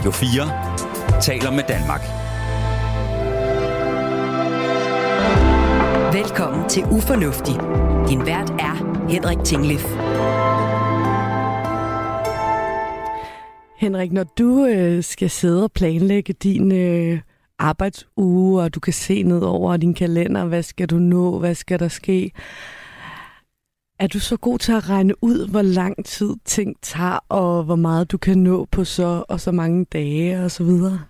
Radio 4 taler med Danmark. Velkommen til Ufornuftig. Din vært er Henrik Tinglef. Henrik, når du øh, skal sidde og planlægge din øh, arbejdsuge, og du kan se ned over din kalender, hvad skal du nå, hvad skal der ske, er du så god til at regne ud, hvor lang tid ting tager, og hvor meget du kan nå på så og så mange dage og så videre?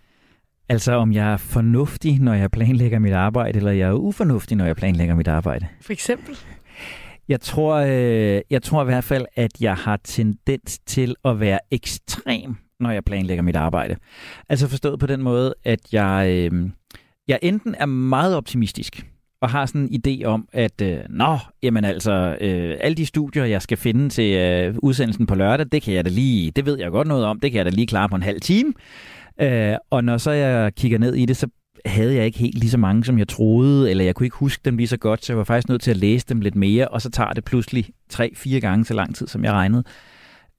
Altså om jeg er fornuftig, når jeg planlægger mit arbejde, eller jeg er ufornuftig, når jeg planlægger mit arbejde? For eksempel? Jeg tror, øh, jeg tror i hvert fald, at jeg har tendens til at være ekstrem, når jeg planlægger mit arbejde. Altså forstået på den måde, at jeg, øh, jeg enten er meget optimistisk, og har sådan en idé om, at øh, nå, jamen altså, øh, alle de studier, jeg skal finde til øh, udsendelsen på lørdag, det kan jeg da lige, det ved jeg godt noget om, det kan jeg da lige klare på en halv time. Øh, og når så jeg kigger ned i det, så havde jeg ikke helt lige så mange, som jeg troede, eller jeg kunne ikke huske dem lige så godt, så jeg var faktisk nødt til at læse dem lidt mere, og så tager det pludselig tre-fire gange så lang tid, som jeg regnede.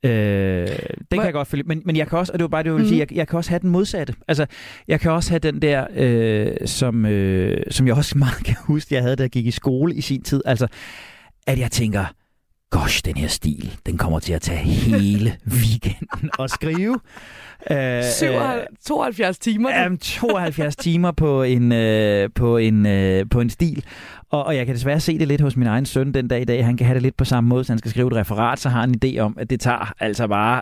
Øh, det kan jeg godt følge. Men, men jeg kan også, og det var bare det, jeg ville sige, jeg, jeg kan også have den modsatte. Altså, jeg kan også have den der, øh, som, øh, som jeg også meget kan huske, jeg havde, da jeg gik i skole i sin tid. Altså, at jeg tænker, gosh, den her stil, den kommer til at tage hele weekenden at skrive. Øh, 72 timer? Ja, 72 timer på en, øh, på, en, øh, på en stil. Og, og jeg kan desværre se det lidt hos min egen søn den dag i dag. Han kan have det lidt på samme måde, så han skal skrive et referat, så har han en idé om, at det tager altså bare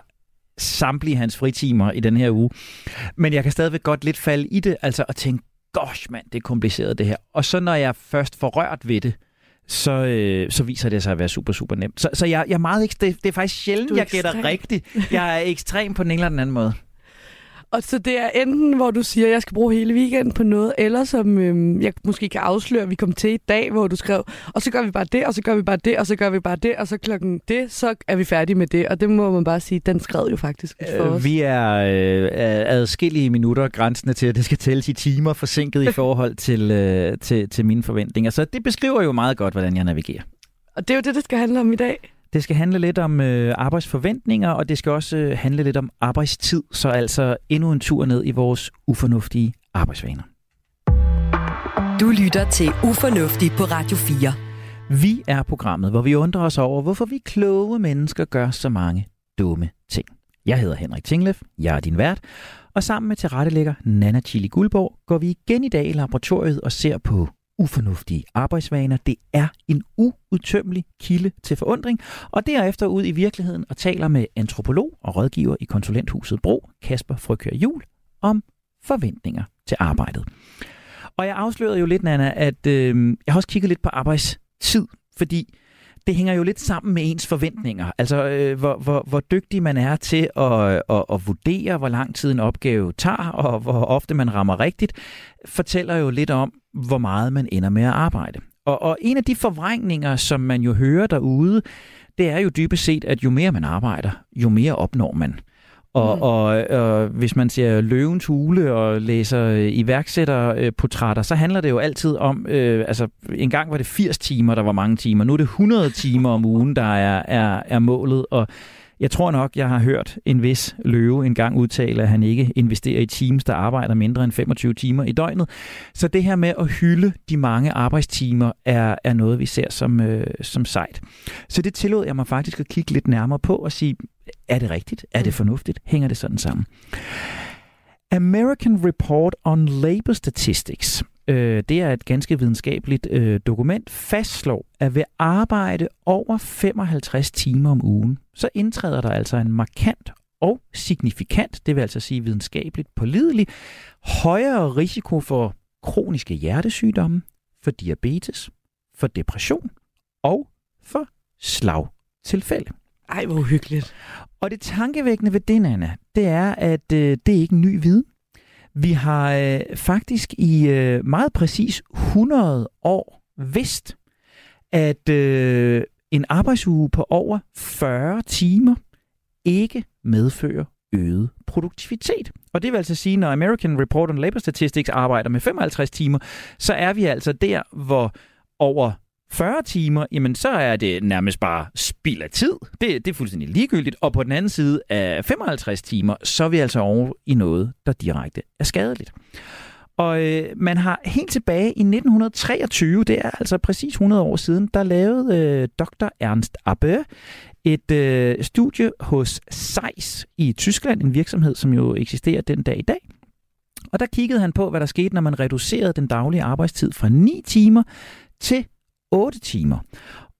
samtlige hans fritimer i den her uge. Men jeg kan stadigvæk godt lidt falde i det, altså at tænke, gosh mand, det er kompliceret det her. Og så når jeg først får rørt ved det, så, øh, så viser det sig at være super, super nemt. Så, så jeg, jeg er meget, det, det er faktisk sjældent, jeg gætter rigtigt. Jeg er ekstrem på den ene eller den anden måde. Og så det er enten, hvor du siger, at jeg skal bruge hele weekenden på noget, eller som øhm, jeg måske kan afsløre, at vi kom til i dag, hvor du skrev, og så gør vi bare det, og så gør vi bare det, og så gør vi bare det, og så klokken det, så er vi færdige med det. Og det må man bare sige, den skrev jo faktisk for øh, os. Vi er øh, adskillige minutter grænsende til, at det skal tælles i timer forsinket i forhold til, øh, til, til mine forventninger. Så det beskriver jo meget godt, hvordan jeg navigerer. Og det er jo det, det skal handle om i dag. Det skal handle lidt om øh, arbejdsforventninger, og det skal også øh, handle lidt om arbejdstid, så altså endnu en tur ned i vores ufornuftige arbejdsvaner. Du lytter til Ufornuftig på Radio 4. Vi er programmet, hvor vi undrer os over, hvorfor vi kloge mennesker gør så mange dumme ting. Jeg hedder Henrik Tinglef, jeg er din vært, og sammen med tilrettelægger Nana Chili Guldborg går vi igen i dag i laboratoriet og ser på ufornuftige arbejdsvaner. Det er en uudtømmelig kilde til forundring, og derefter ud i virkeligheden og taler med antropolog og rådgiver i konsulenthuset Bro, Kasper Frøkør Jul, om forventninger til arbejdet. Og jeg afslørede jo lidt, Nana, at øh, jeg har også kigget lidt på arbejdstid, fordi det hænger jo lidt sammen med ens forventninger. Altså, øh, hvor, hvor, hvor dygtig man er til at, at, at vurdere, hvor lang tid en opgave tager, og hvor ofte man rammer rigtigt, fortæller jo lidt om, hvor meget man ender med at arbejde. Og, og en af de forvrængninger, som man jo hører derude, det er jo dybest set, at jo mere man arbejder, jo mere opnår man. Og, mm. og, og hvis man ser løvens hule og læser øh, iværksætterportrætter, så handler det jo altid om, øh, altså en gang var det 80 timer, der var mange timer, nu er det 100 timer om ugen, der er, er, er målet, og jeg tror nok, jeg har hørt en vis løve engang udtale, at han ikke investerer i teams, der arbejder mindre end 25 timer i døgnet. Så det her med at hylde de mange arbejdstimer er, er noget, vi ser som, øh, som sejt. Så det tillod jeg mig faktisk at kigge lidt nærmere på og sige, er det rigtigt? Er det mm. fornuftigt? Hænger det sådan sammen? American Report on Labor Statistics, øh, det er et ganske videnskabeligt øh, dokument, fastslår, at ved arbejde over 55 timer om ugen, så indtræder der altså en markant og signifikant, det vil altså sige videnskabeligt pålidelig, højere risiko for kroniske hjertesygdomme, for diabetes, for depression og for slagtilfælde. Ej, hvor hyggeligt. Og det tankevækkende ved det, Anna, det er, at øh, det er ikke ny viden. Vi har øh, faktisk i øh, meget præcis 100 år vidst, at øh, en arbejdsuge på over 40 timer ikke medfører øget produktivitet. Og det vil altså sige, når American Report on Labor Statistics arbejder med 55 timer, så er vi altså der, hvor over 40 timer, jamen så er det nærmest bare spild af tid. Det, det er fuldstændig ligegyldigt. Og på den anden side af 55 timer, så er vi altså over i noget, der direkte er skadeligt. Og øh, man har helt tilbage i 1923, det er altså præcis 100 år siden, der lavede øh, Dr. Ernst Abbe et øh, studie hos Zeiss i Tyskland, en virksomhed, som jo eksisterer den dag i dag. Og der kiggede han på, hvad der skete, når man reducerede den daglige arbejdstid fra 9 timer til 8 timer.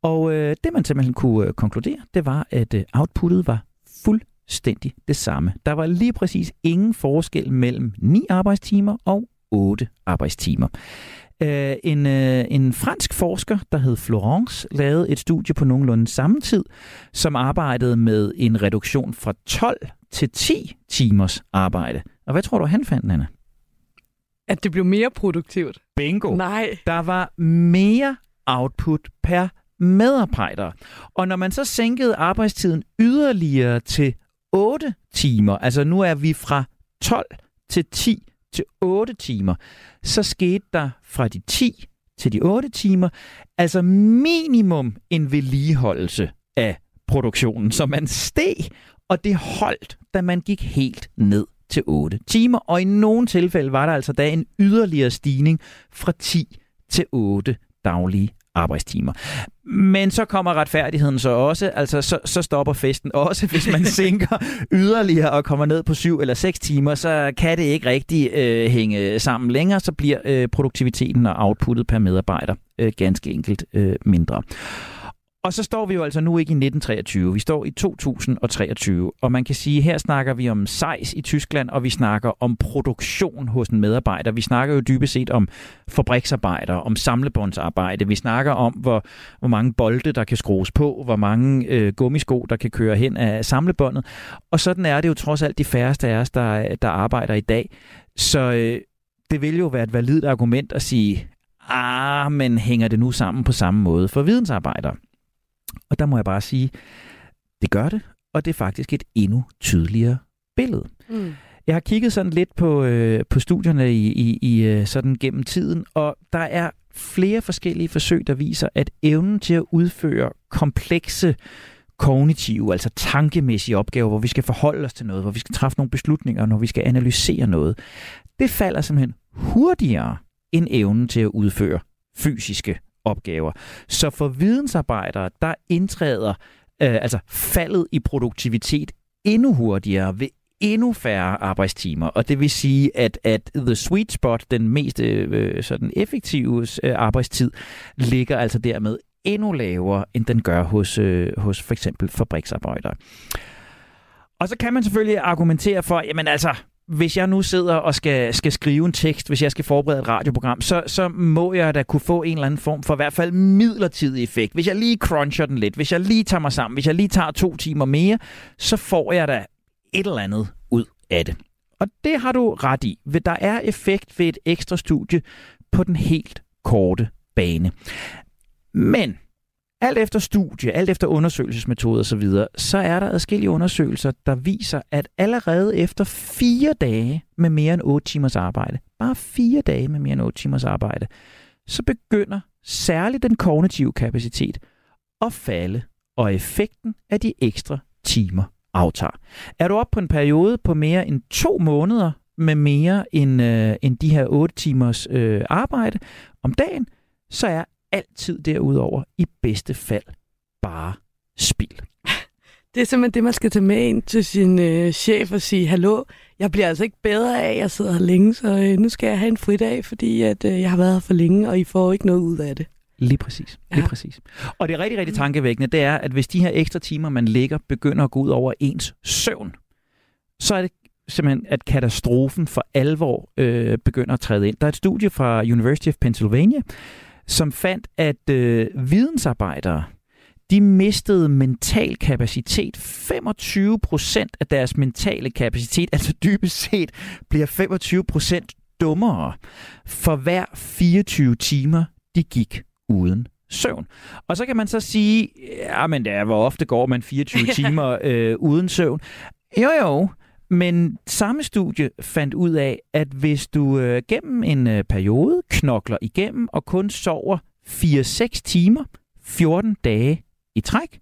Og øh, det man simpelthen kunne øh, konkludere, det var, at øh, outputtet var fuldstændig det samme. Der var lige præcis ingen forskel mellem 9 arbejdstimer og 8 arbejdstimer. Uh, en, uh, en fransk forsker, der hed Florence, lavede et studie på nogenlunde samme tid, som arbejdede med en reduktion fra 12 til 10 timers arbejde. Og hvad tror du, han fandt, Anna? At det blev mere produktivt. Bingo! Nej. Der var mere output per medarbejder. Og når man så sænkede arbejdstiden yderligere til 8 timer, altså nu er vi fra 12 til 10 til 8 timer, så skete der fra de 10 til de 8 timer, altså minimum en vedligeholdelse af produktionen, så man steg, og det holdt, da man gik helt ned til 8 timer, og i nogle tilfælde var der altså da en yderligere stigning fra 10 til 8 daglige arbejdstimer. Men så kommer retfærdigheden så også, altså så, så stopper festen også, hvis man sænker yderligere og kommer ned på syv eller seks timer, så kan det ikke rigtig øh, hænge sammen længere, så bliver øh, produktiviteten og outputtet per medarbejder øh, ganske enkelt øh, mindre. Og så står vi jo altså nu ikke i 1923, vi står i 2023, og man kan sige, at her snakker vi om sejs i Tyskland, og vi snakker om produktion hos en medarbejder. Vi snakker jo dybest set om fabriksarbejder, om samlebåndsarbejde. Vi snakker om, hvor, hvor mange bolde, der kan skrues på, hvor mange øh, gummisko, der kan køre hen af samlebåndet. Og sådan er det jo trods alt de færreste af os, der, der arbejder i dag. Så øh, det vil jo være et validt argument at sige, ah, men hænger det nu sammen på samme måde for vidensarbejdere? Og der må jeg bare sige, det gør det, og det er faktisk et endnu tydeligere billede. Mm. Jeg har kigget sådan lidt på, øh, på studierne i, i, i øh, sådan gennem tiden, og der er flere forskellige forsøg, der viser, at evnen til at udføre komplekse kognitive, altså tankemæssige opgaver, hvor vi skal forholde os til noget, hvor vi skal træffe nogle beslutninger, når vi skal analysere noget, det falder simpelthen hurtigere end evnen til at udføre fysiske opgaver. Så for vidensarbejdere, der indtræder øh, altså faldet i produktivitet endnu hurtigere ved endnu færre arbejdstimer. Og det vil sige, at, at the sweet spot, den mest øh, øh sådan effektive øh, arbejdstid, ligger altså dermed endnu lavere, end den gør hos, øh, hos for eksempel fabriksarbejdere. Og så kan man selvfølgelig argumentere for, jamen altså, hvis jeg nu sidder og skal, skal skrive en tekst, hvis jeg skal forberede et radioprogram, så, så må jeg da kunne få en eller anden form for i hvert fald midlertidig effekt. Hvis jeg lige cruncher den lidt, hvis jeg lige tager mig sammen, hvis jeg lige tager to timer mere, så får jeg da et eller andet ud af det. Og det har du ret i. Der er effekt ved et ekstra studie på den helt korte bane. Men alt efter studie, alt efter undersøgelsesmetoder osv., så, så er der adskillige undersøgelser, der viser, at allerede efter fire dage med mere end 8 timers arbejde, bare fire dage med mere end 8 timers arbejde, så begynder særligt den kognitive kapacitet at falde, og effekten af de ekstra timer aftager. Er du oppe på en periode på mere end to måneder med mere end, øh, end de her 8 timers øh, arbejde om dagen, så er altid derudover i bedste fald bare spild. Det er simpelthen det, man skal tage med ind til sin øh, chef og sige, hallo, jeg bliver altså ikke bedre af, at jeg sidder her længe, så øh, nu skal jeg have en fridag, fordi at, øh, jeg har været her for længe, og I får ikke noget ud af det. Lige præcis. Lige ja. præcis. Og det er rigtig, rigtig tankevækkende, det er, at hvis de her ekstra timer, man lægger, begynder at gå ud over ens søvn, så er det simpelthen, at katastrofen for alvor øh, begynder at træde ind. Der er et studie fra University of Pennsylvania, som fandt, at øh, vidensarbejdere, de mistede mental kapacitet. 25 procent af deres mentale kapacitet, altså dybest set, bliver 25 procent dummere for hver 24 timer, de gik uden søvn. Og så kan man så sige, ja, men det er, hvor ofte går man 24 timer øh, uden søvn? Jo, jo, men samme studie fandt ud af, at hvis du øh, gennem en øh, periode knokler igennem og kun sover 4-6 timer, 14 dage i træk,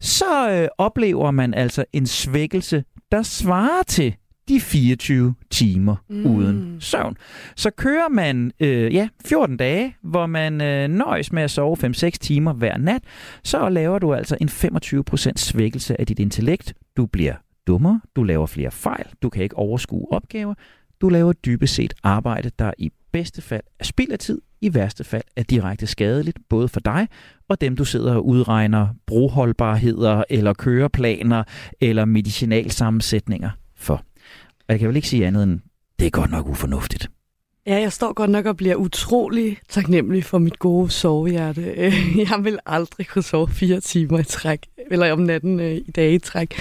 så øh, oplever man altså en svækkelse, der svarer til de 24 timer mm. uden søvn. Så kører man øh, ja, 14 dage, hvor man øh, nøjes med at sove 5-6 timer hver nat, så laver du altså en 25% svækkelse af dit intellekt. Du bliver dummere, du laver flere fejl, du kan ikke overskue opgaver, du laver dybest set arbejde, der i bedste fald er spild af tid, i værste fald er direkte skadeligt, både for dig og dem, du sidder og udregner broholdbarheder, eller køreplaner, eller medicinalsammensætninger for. Og jeg kan vel ikke sige andet end, det er godt nok ufornuftigt. Ja, jeg står godt nok og bliver utrolig taknemmelig for mit gode sovehjerte. Jeg vil aldrig kunne sove fire timer i træk, eller om natten øh, i dag i træk.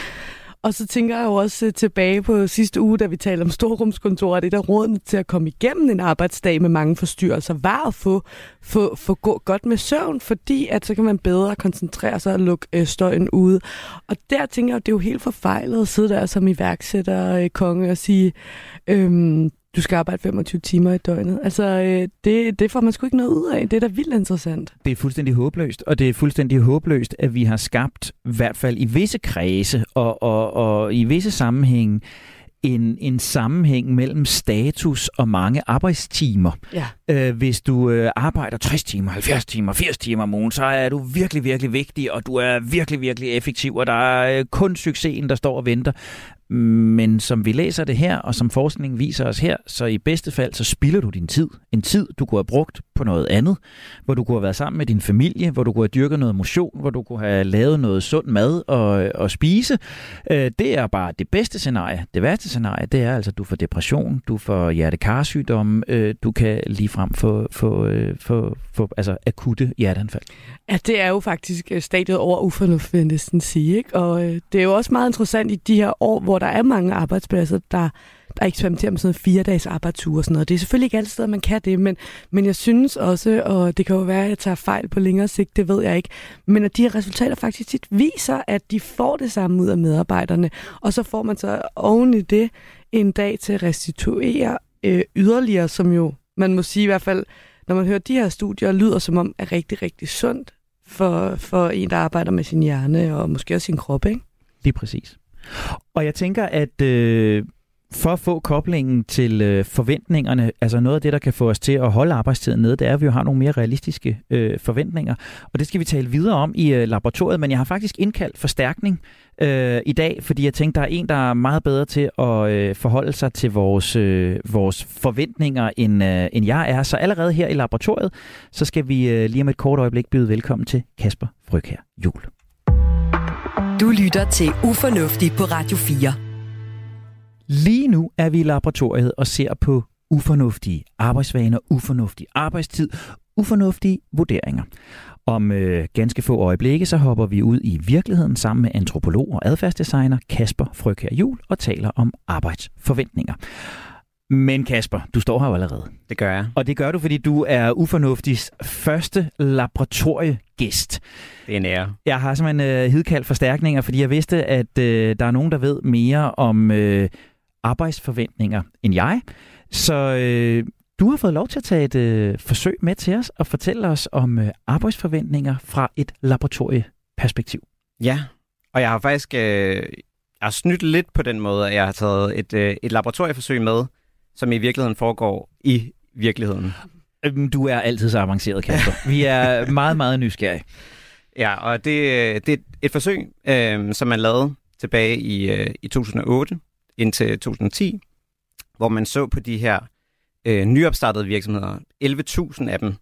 Og så tænker jeg jo også øh, tilbage på sidste uge, da vi talte om storrumskontorer, at et af rådene til at komme igennem en arbejdsdag med mange forstyrrelser, var at få, få, få gå godt med søvn, fordi at så kan man bedre koncentrere sig og lukke øh, støjen ude. Og der tænker jeg, at det er jo helt forfejlet at sidde der som iværksætter, øh, konge, og sige, øhm, du skal arbejde 25 timer i døgnet. Altså, øh, det, det får man sgu ikke noget ud af. Det er da vildt interessant. Det er fuldstændig håbløst, og det er fuldstændig håbløst, at vi har skabt, i hvert fald i visse kredse og, og, og i visse sammenhænge, en, en sammenhæng mellem status og mange arbejdstimer. Ja. Øh, hvis du øh, arbejder 60 timer, 70 timer, 80 timer om ugen, så er du virkelig, virkelig vigtig, og du er virkelig, virkelig effektiv, og der er øh, kun succesen, der står og venter. Men som vi læser det her, og som forskningen viser os her, så i bedste fald, så spilder du din tid. En tid, du kunne have brugt på noget andet, hvor du kunne have været sammen med din familie, hvor du kunne have dyrket noget motion, hvor du kunne have lavet noget sund mad og, og spise. Øh, det er bare det bedste scenarie. Det værste scenarie, det er altså, at du får depression, du får hjertekarsygdomme, øh, du kan ligefrem få, få, øh, få, få altså akutte hjerteanfald. Ja, det er jo faktisk stadiet over ufornuft, vil jeg næsten sige. Ikke? Og det er jo også meget interessant i de her år, hvor der er mange arbejdspladser, der, der eksperimenterer med sådan noget fire dages arbejdsuge og sådan noget. Det er selvfølgelig ikke alle steder, man kan det, men, men jeg synes også, og det kan jo være, at jeg tager fejl på længere sigt, det ved jeg ikke, men at de her resultater faktisk tit viser, at de får det samme ud af medarbejderne, og så får man så oven i det en dag til at restituere øh, yderligere, som jo, man må sige i hvert fald, når man hører de her studier, lyder som om er rigtig, rigtig sundt for, for en, der arbejder med sin hjerne og måske også sin krop, ikke? Lige præcis. Og jeg tænker, at øh, for at få koblingen til øh, forventningerne, altså noget af det, der kan få os til at holde arbejdstiden nede, det er, at vi jo har nogle mere realistiske øh, forventninger. Og det skal vi tale videre om i øh, laboratoriet, men jeg har faktisk indkaldt forstærkning øh, i dag, fordi jeg tænkte, der er en, der er meget bedre til at øh, forholde sig til vores, øh, vores forventninger, end, øh, end jeg er. Så allerede her i laboratoriet, så skal vi øh, lige om et kort øjeblik byde velkommen til Kasper Frøkær Jul. Du lytter til Ufornuftig på Radio 4. Lige nu er vi i laboratoriet og ser på ufornuftige arbejdsvaner, ufornuftig arbejdstid, ufornuftige vurderinger. Om øh, ganske få øjeblikke, så hopper vi ud i virkeligheden sammen med antropolog og adfærdsdesigner Kasper Frøkær Jul og taler om arbejdsforventninger. Men Kasper, du står her jo allerede. Det gør jeg. Og det gør du, fordi du er Ufornuftigs første laboratoriegæst. Det er en ære. Jeg har simpelthen øh, hidkaldt forstærkninger, fordi jeg vidste, at øh, der er nogen, der ved mere om øh, arbejdsforventninger end jeg. Så øh, du har fået lov til at tage et øh, forsøg med til os og fortælle os om øh, arbejdsforventninger fra et laboratorieperspektiv. Ja, og jeg har faktisk øh, jeg har snydt lidt på den måde, at jeg har taget et, øh, et laboratorieforsøg med, som i virkeligheden foregår i virkeligheden. Øhm, Du er altid så avanceret, Kasper. Vi er meget, meget nysgerrige. Ja, og det, øh, det er et forsøg, øh, som man lavede tilbage i, øh, i 2008 indtil 2010, hvor man så på de her øh, nyopstartede virksomheder, 11.000 af dem.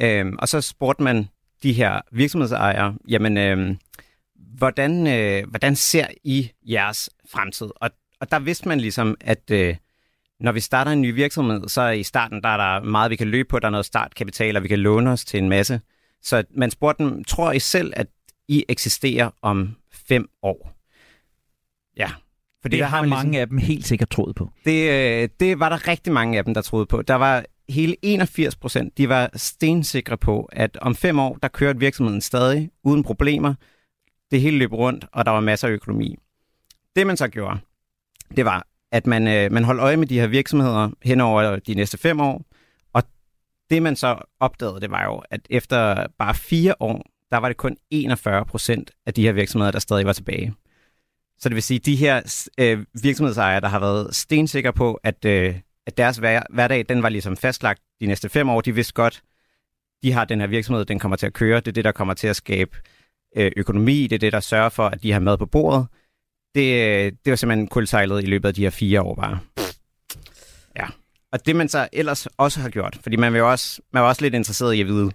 Øh, og så spurgte man de her virksomhedsejere, jamen, øh, hvordan, øh, hvordan ser I jeres fremtid? Og, og der vidste man ligesom, at øh, når vi starter en ny virksomhed, så i starten der er der meget, vi kan løbe på. Der er noget startkapital, og vi kan låne os til en masse. Så man spurgte dem, tror I selv, at I eksisterer om fem år? Ja. For det, det har man mange af dem helt sikkert troet på. Det, øh, det var der rigtig mange af dem, der troede på. Der var hele 81 procent, de var stensikre på, at om fem år, der kørte virksomheden stadig uden problemer. Det hele løb rundt, og der var masser af økonomi. Det man så gjorde, det var, at man, øh, man holdt øje med de her virksomheder hen over de næste fem år, og det man så opdagede, det var jo, at efter bare fire år, der var det kun 41 procent af de her virksomheder, der stadig var tilbage. Så det vil sige, de her øh, virksomhedsejere, der har været stensikre på, at, øh, at deres hver, hverdag, den var ligesom fastlagt de næste fem år, de vidste godt, de har den her virksomhed, den kommer til at køre, det er det, der kommer til at skabe øh, økonomi, det er det, der sørger for, at de har mad på bordet. Det, det var simpelthen kulsejlet i løbet af de her fire år bare. Ja. Og det man så ellers også har gjort, fordi man, vil også, man er også lidt interesseret i at vide,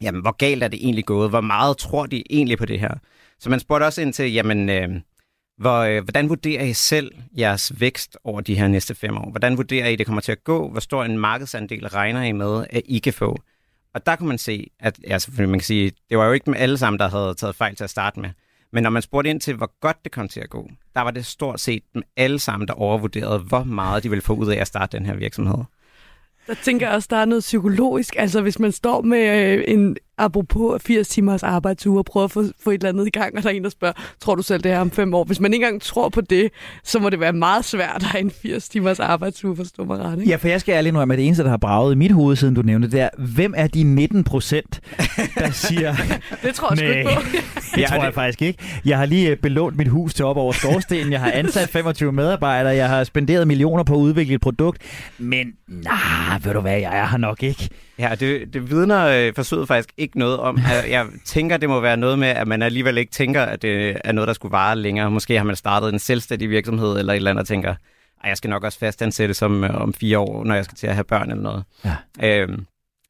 jamen, hvor galt er det egentlig gået? Hvor meget tror de egentlig på det her? Så man spurgte også ind til, jamen, øh, hvor, øh, hvordan vurderer I selv jeres vækst over de her næste fem år? Hvordan vurderer I, det kommer til at gå? Hvor stor en markedsandel regner I med, at I kan få? Og der kunne man se, at altså, man kan sige, det var jo ikke med alle sammen, der havde taget fejl til at starte med. Men når man spurgte ind til, hvor godt det kom til at gå, der var det stort set dem alle sammen, der overvurderede, hvor meget de ville få ud af at starte den her virksomhed. Der tænker jeg også, der er noget psykologisk. Altså, hvis man står med øh, en, apropos 80 timers arbejdsuge, og prøver at få, få et eller andet i gang, og der er en, der spørger, tror du selv det her om fem år? Hvis man ikke engang tror på det, så må det være meget svært at have en 80 timers arbejdsuge, forstå mig ret, ikke? Ja, for jeg skal ærligt nu, at det eneste, der har braget i mit hoved, siden du nævnte det, er, hvem er de 19 procent, der siger... det tror jeg sgu ikke på. det tror jeg faktisk ikke. Jeg har lige øh, belånt mit hus til op over skorstenen, jeg har ansat 25 medarbejdere, jeg har spenderet millioner på at udvikle et produkt, men nej, ved du hvad, jeg er her nok ikke. Ja, det, det vidner øh, forsøget faktisk ikke noget om. Jeg tænker, det må være noget med, at man alligevel ikke tænker, at det er noget, der skulle vare længere. Måske har man startet en selvstændig virksomhed eller et eller andet og tænker, at jeg skal nok også fastansætte som øh, om fire år, når jeg skal til at have børn eller noget. Ja. Øhm,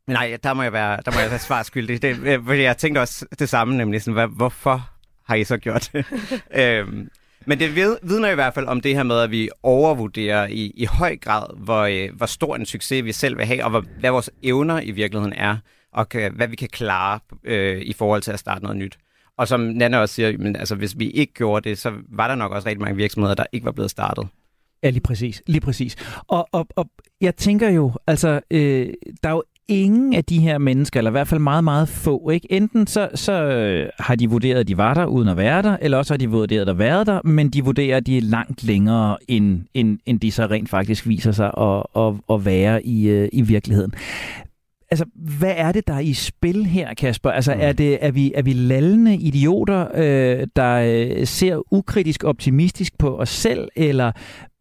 men nej, der må jeg være, der må jeg være svarskyldig. Det, øh, jeg tænkte også det samme, nemlig sådan, hvad, hvorfor har I så gjort det? øhm, men det vidner i hvert fald om det her med, at vi overvurderer i, i høj grad, hvor, øh, hvor stor en succes vi selv vil have, og hvor, hvad vores evner i virkeligheden er, og kan, hvad vi kan klare øh, i forhold til at starte noget nyt. Og som Nana også siger, men, altså, hvis vi ikke gjorde det, så var der nok også rigtig mange virksomheder, der ikke var blevet startet. Ja, lige præcis. Lige præcis. Og, og, og jeg tænker jo, altså, øh, der er jo ingen af de her mennesker, eller i hvert fald meget, meget få, ikke? enten så, så øh, har de vurderet, at de var der uden at være der, eller også har de vurderet, at de været der, men de vurderer, at de er langt længere, end, end, end de så rent faktisk viser sig at, at, at være i, øh, i virkeligheden. Altså, hvad er det, der er i spil her, Kasper? Altså, mm. er, det, er, vi, er vi lallende idioter, øh, der øh, ser ukritisk optimistisk på os selv, eller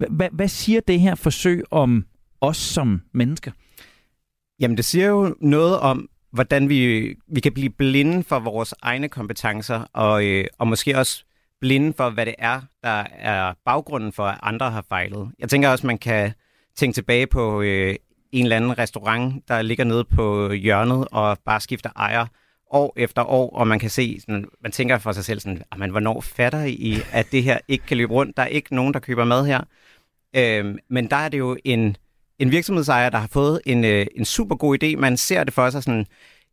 hvad, hvad siger det her forsøg om os som mennesker? Jamen, det siger jo noget om, hvordan vi, vi kan blive blinde for vores egne kompetencer, og, øh, og måske også blinde for, hvad det er, der er baggrunden for, at andre har fejlet. Jeg tænker også, man kan tænke tilbage på øh, en eller anden restaurant, der ligger nede på hjørnet og bare skifter ejer år efter år, og man kan se, sådan, man tænker for sig selv sådan, ah, men hvornår fatter I, at det her ikke kan løbe rundt? Der er ikke nogen, der køber mad her. Øhm, men der er det jo en en virksomhedsejer, der har fået en, øh, en super god idé. Man ser det for sig sådan,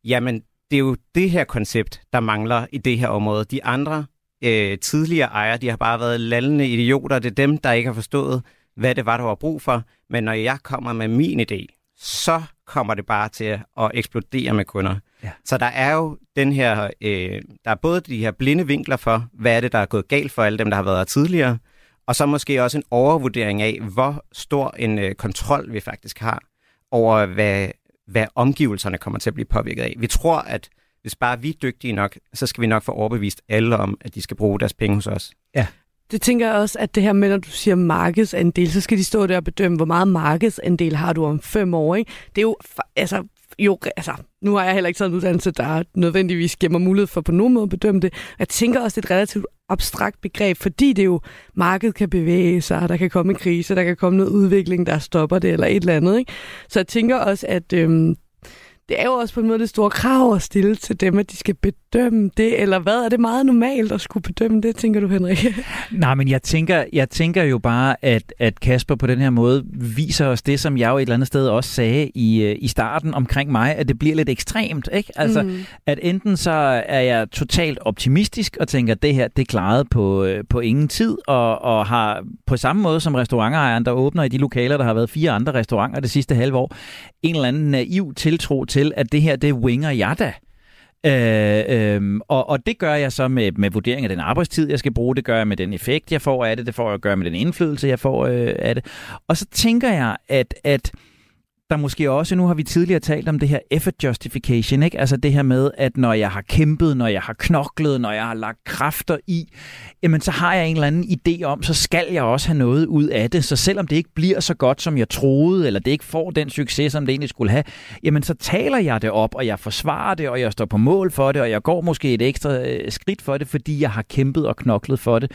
jamen, det er jo det her koncept, der mangler i det her område. De andre øh, tidligere ejere, de har bare været lallende idioter. Det er dem, der ikke har forstået, hvad det var, der var brug for. Men når jeg kommer med min idé, så kommer det bare til at eksplodere med kunder. Ja. Så der er jo den her, øh, der er både de her blinde vinkler for, hvad er det, der er gået galt for alle dem, der har været her tidligere, og så måske også en overvurdering af, hvor stor en øh, kontrol vi faktisk har over, hvad, hvad omgivelserne kommer til at blive påvirket af. Vi tror, at hvis bare vi er dygtige nok, så skal vi nok få overbevist alle om, at de skal bruge deres penge hos os. Ja. Det tænker jeg også, at det her med, når du siger markedsandel, så skal de stå der og bedømme, hvor meget markedsandel har du om fem år. Ikke? Det er jo, altså, jo, altså, nu har jeg heller ikke taget en uddannelse, der nødvendigvis giver mig mulighed for på nogen måde at bedømme det. Jeg tænker også, det er et relativt abstrakt begreb, fordi det jo, markedet kan bevæge sig, der kan komme en krise, der kan komme noget udvikling, der stopper det, eller et eller andet. Ikke? Så jeg tænker også, at øhm, det er jo også på en måde det store krav at stille til dem, at de skal bedømme det, eller hvad? Er det meget normalt at skulle bedømme det, tænker du, Henrik? Nej, men jeg tænker, jeg tænker jo bare, at, at Kasper på den her måde viser os det, som jeg jo et eller andet sted også sagde i, øh, i starten omkring mig, at det bliver lidt ekstremt, ikke? Altså, mm. at enten så er jeg totalt optimistisk og tænker, at det her, det er klaret på, øh, på ingen tid, og, og har på samme måde som restaurantejeren, der åbner i de lokaler, der har været fire andre restauranter det sidste halve år, en eller anden naiv tiltro til, at det her, det winger jeg da. Øh, øh, og, og det gør jeg så med, med vurdering af den arbejdstid, jeg skal bruge. Det gør jeg med den effekt, jeg får af det. Det får jeg at gøre med den indflydelse, jeg får øh, af det. Og så tænker jeg, at, at der måske også, nu har vi tidligere talt om det her effort justification, ikke? altså det her med, at når jeg har kæmpet, når jeg har knoklet, når jeg har lagt kræfter i, jamen så har jeg en eller anden idé om, så skal jeg også have noget ud af det. Så selvom det ikke bliver så godt, som jeg troede, eller det ikke får den succes, som det egentlig skulle have, jamen så taler jeg det op, og jeg forsvarer det, og jeg står på mål for det, og jeg går måske et ekstra øh, skridt for det, fordi jeg har kæmpet og knoklet for det.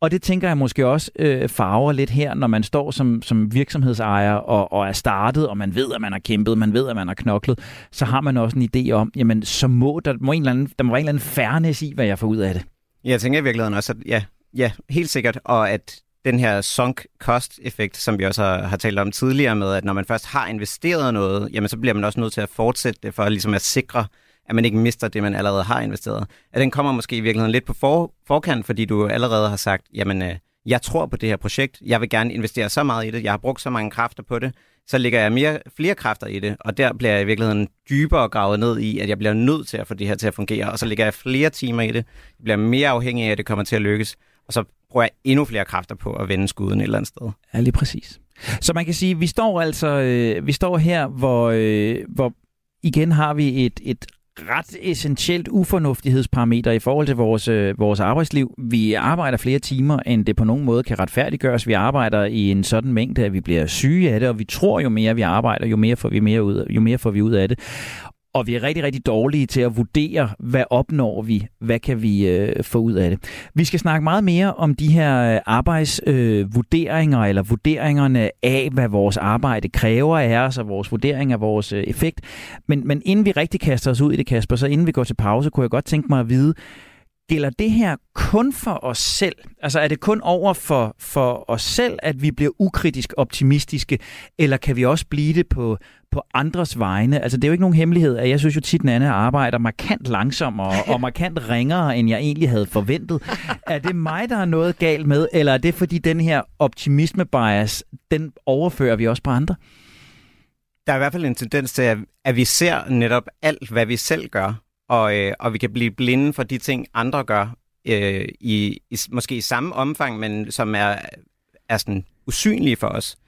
Og det tænker jeg måske også øh, farver lidt her, når man står som, som virksomhedsejer og, og er startet, og man ved, at man har kæmpet, man ved, at man har knoklet, så har man også en idé om, jamen så må der, må en eller anden, der må være en eller anden fairness i, hvad jeg får ud af det. Jeg tænker i virkeligheden også, at ja, ja, helt sikkert, og at den her sunk cost effekt, som vi også har, har talt om tidligere med, at når man først har investeret noget, jamen så bliver man også nødt til at fortsætte det for ligesom at sikre, at man ikke mister det, man allerede har investeret. At den kommer måske i virkeligheden lidt på for, forkant, fordi du allerede har sagt, jamen øh, jeg tror på det her projekt, jeg vil gerne investere så meget i det, jeg har brugt så mange kræfter på det, så lægger jeg mere, flere kræfter i det, og der bliver jeg i virkeligheden dybere gravet ned i, at jeg bliver nødt til at få det her til at fungere, og så lægger jeg flere timer i det, jeg bliver mere afhængig af, at det kommer til at lykkes, og så bruger jeg endnu flere kræfter på at vende skuden et eller andet sted. Ja, lige præcis. Så man kan sige, vi står altså, øh, vi står her, hvor, øh, hvor igen har vi et, et ret essentielt ufornuftighedsparameter i forhold til vores, øh, vores arbejdsliv. Vi arbejder flere timer, end det på nogen måde kan retfærdiggøres. Vi arbejder i en sådan mængde, at vi bliver syge af det, og vi tror jo mere vi arbejder, jo mere får vi, mere ud, jo mere får vi ud af det. Og vi er rigtig, rigtig dårlige til at vurdere, hvad opnår vi, hvad kan vi øh, få ud af det. Vi skal snakke meget mere om de her øh, arbejdsvurderinger, øh, eller vurderingerne af, hvad vores arbejde kræver af os, og vores vurdering af vores øh, effekt. Men, men inden vi rigtig kaster os ud i det, Kasper, så inden vi går til pause, kunne jeg godt tænke mig at vide, gælder det her kun for os selv? Altså er det kun over for, for os selv, at vi bliver ukritisk optimistiske, eller kan vi også blive det på, på andres vegne? Altså det er jo ikke nogen hemmelighed, at jeg synes jo tit, at Anne arbejder markant langsommere og markant ringere, end jeg egentlig havde forventet. Er det mig, der er noget galt med, eller er det fordi den her optimisme-bias, den overfører vi også på andre? Der er i hvert fald en tendens til, at vi ser netop alt, hvad vi selv gør og, øh, og vi kan blive blinde for de ting, andre gør, øh, i, i, måske i samme omfang, men som er, er sådan usynlige for os.